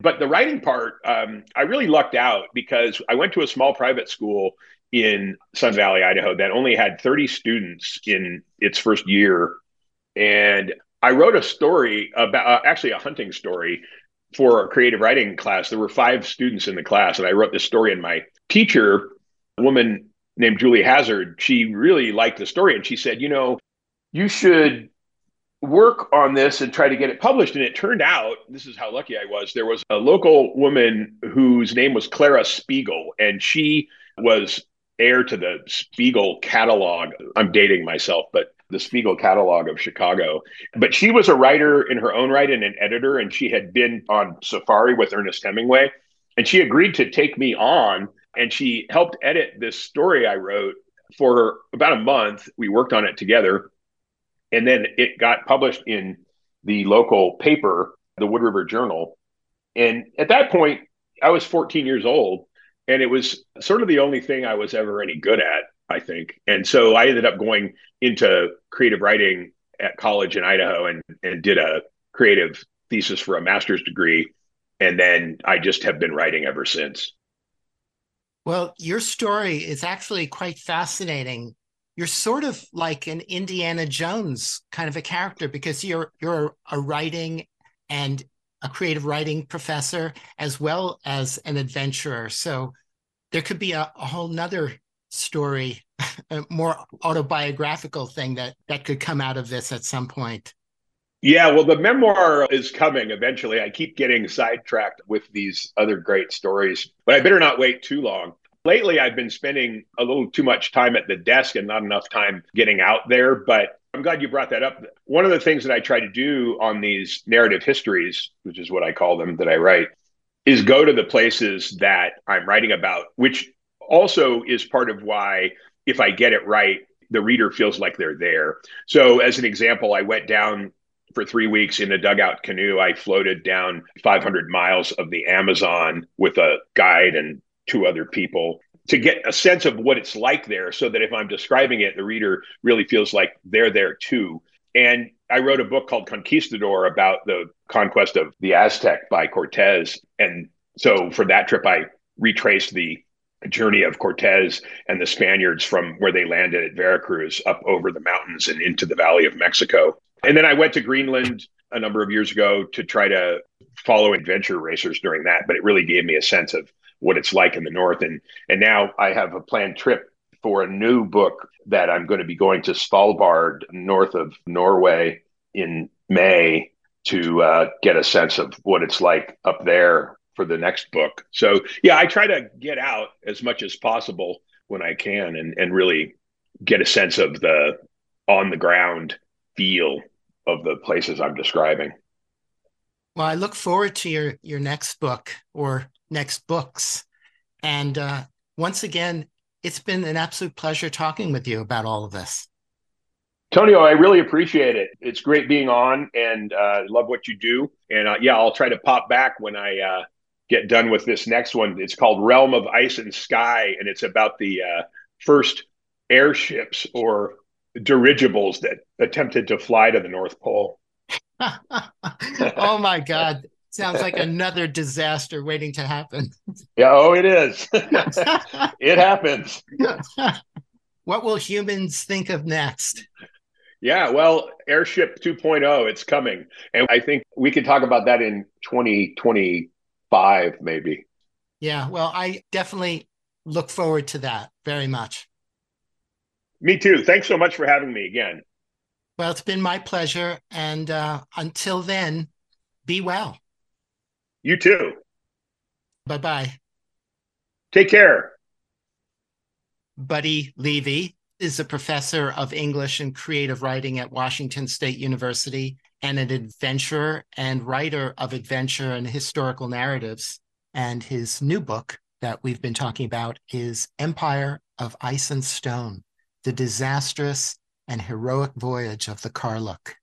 But the writing part, um, I really lucked out because I went to a small private school in Sun Valley, Idaho, that only had 30 students in its first year. And I wrote a story about uh, actually a hunting story for a creative writing class. There were five students in the class, and I wrote this story. And my teacher, a woman named Julie Hazard, she really liked the story. And she said, You know, you should work on this and try to get it published. And it turned out, this is how lucky I was, there was a local woman whose name was Clara Spiegel, and she was heir to the Spiegel catalog. I'm dating myself, but the Spiegel catalog of Chicago. But she was a writer in her own right and an editor, and she had been on safari with Ernest Hemingway. And she agreed to take me on, and she helped edit this story I wrote for about a month. We worked on it together. And then it got published in the local paper, the Wood River Journal. And at that point, I was 14 years old and it was sort of the only thing I was ever any good at, I think. And so I ended up going into creative writing at college in Idaho and and did a creative thesis for a master's degree, and then I just have been writing ever since. Well, your story is actually quite fascinating. You're sort of like an Indiana Jones kind of a character because you're you're a writing and a creative writing professor as well as an adventurer. So there could be a, a whole nother story, a more autobiographical thing that that could come out of this at some point. Yeah, well, the memoir is coming eventually. I keep getting sidetracked with these other great stories, but I better not wait too long. Lately, I've been spending a little too much time at the desk and not enough time getting out there. But I'm glad you brought that up. One of the things that I try to do on these narrative histories, which is what I call them that I write, is go to the places that I'm writing about, which also is part of why, if I get it right, the reader feels like they're there. So, as an example, I went down for three weeks in a dugout canoe. I floated down 500 miles of the Amazon with a guide and two other people to get a sense of what it's like there so that if I'm describing it, the reader really feels like they're there too. And I wrote a book called Conquistador about the conquest of the Aztec by Cortez. And so for that trip, I retraced the journey of Cortez and the Spaniards from where they landed at Veracruz up over the mountains and into the Valley of Mexico. And then I went to Greenland a number of years ago to try to follow adventure racers during that, but it really gave me a sense of what it's like in the north and and now I have a planned trip for a new book that I'm going to be going to Svalbard north of Norway in May to uh, get a sense of what it's like up there for the next book. So yeah, I try to get out as much as possible when I can and and really get a sense of the on the ground feel of the places I'm describing. Well, I look forward to your your next book or next books. And uh, once again, it's been an absolute pleasure talking with you about all of this. Tonio, I really appreciate it. It's great being on and uh, love what you do. And uh, yeah, I'll try to pop back when I uh, get done with this next one. It's called Realm of Ice and Sky, and it's about the uh, first airships or dirigibles that attempted to fly to the North Pole. oh my God. Sounds like another disaster waiting to happen. Yeah, oh, it is. it happens. what will humans think of next? Yeah, well, Airship 2.0, it's coming. And I think we could talk about that in 2025, maybe. Yeah, well, I definitely look forward to that very much. Me too. Thanks so much for having me again. Well, it's been my pleasure. And uh, until then, be well. You too. Bye bye. Take care. Buddy Levy is a professor of English and creative writing at Washington State University and an adventurer and writer of adventure and historical narratives. And his new book that we've been talking about is Empire of Ice and Stone The Disastrous and Heroic Voyage of the Karluk.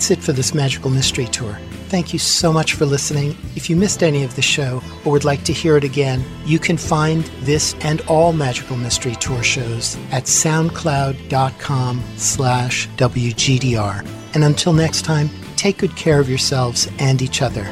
That's it for this Magical Mystery Tour. Thank you so much for listening. If you missed any of the show or would like to hear it again, you can find this and all Magical Mystery Tour shows at soundcloud.com slash WGDR. And until next time, take good care of yourselves and each other.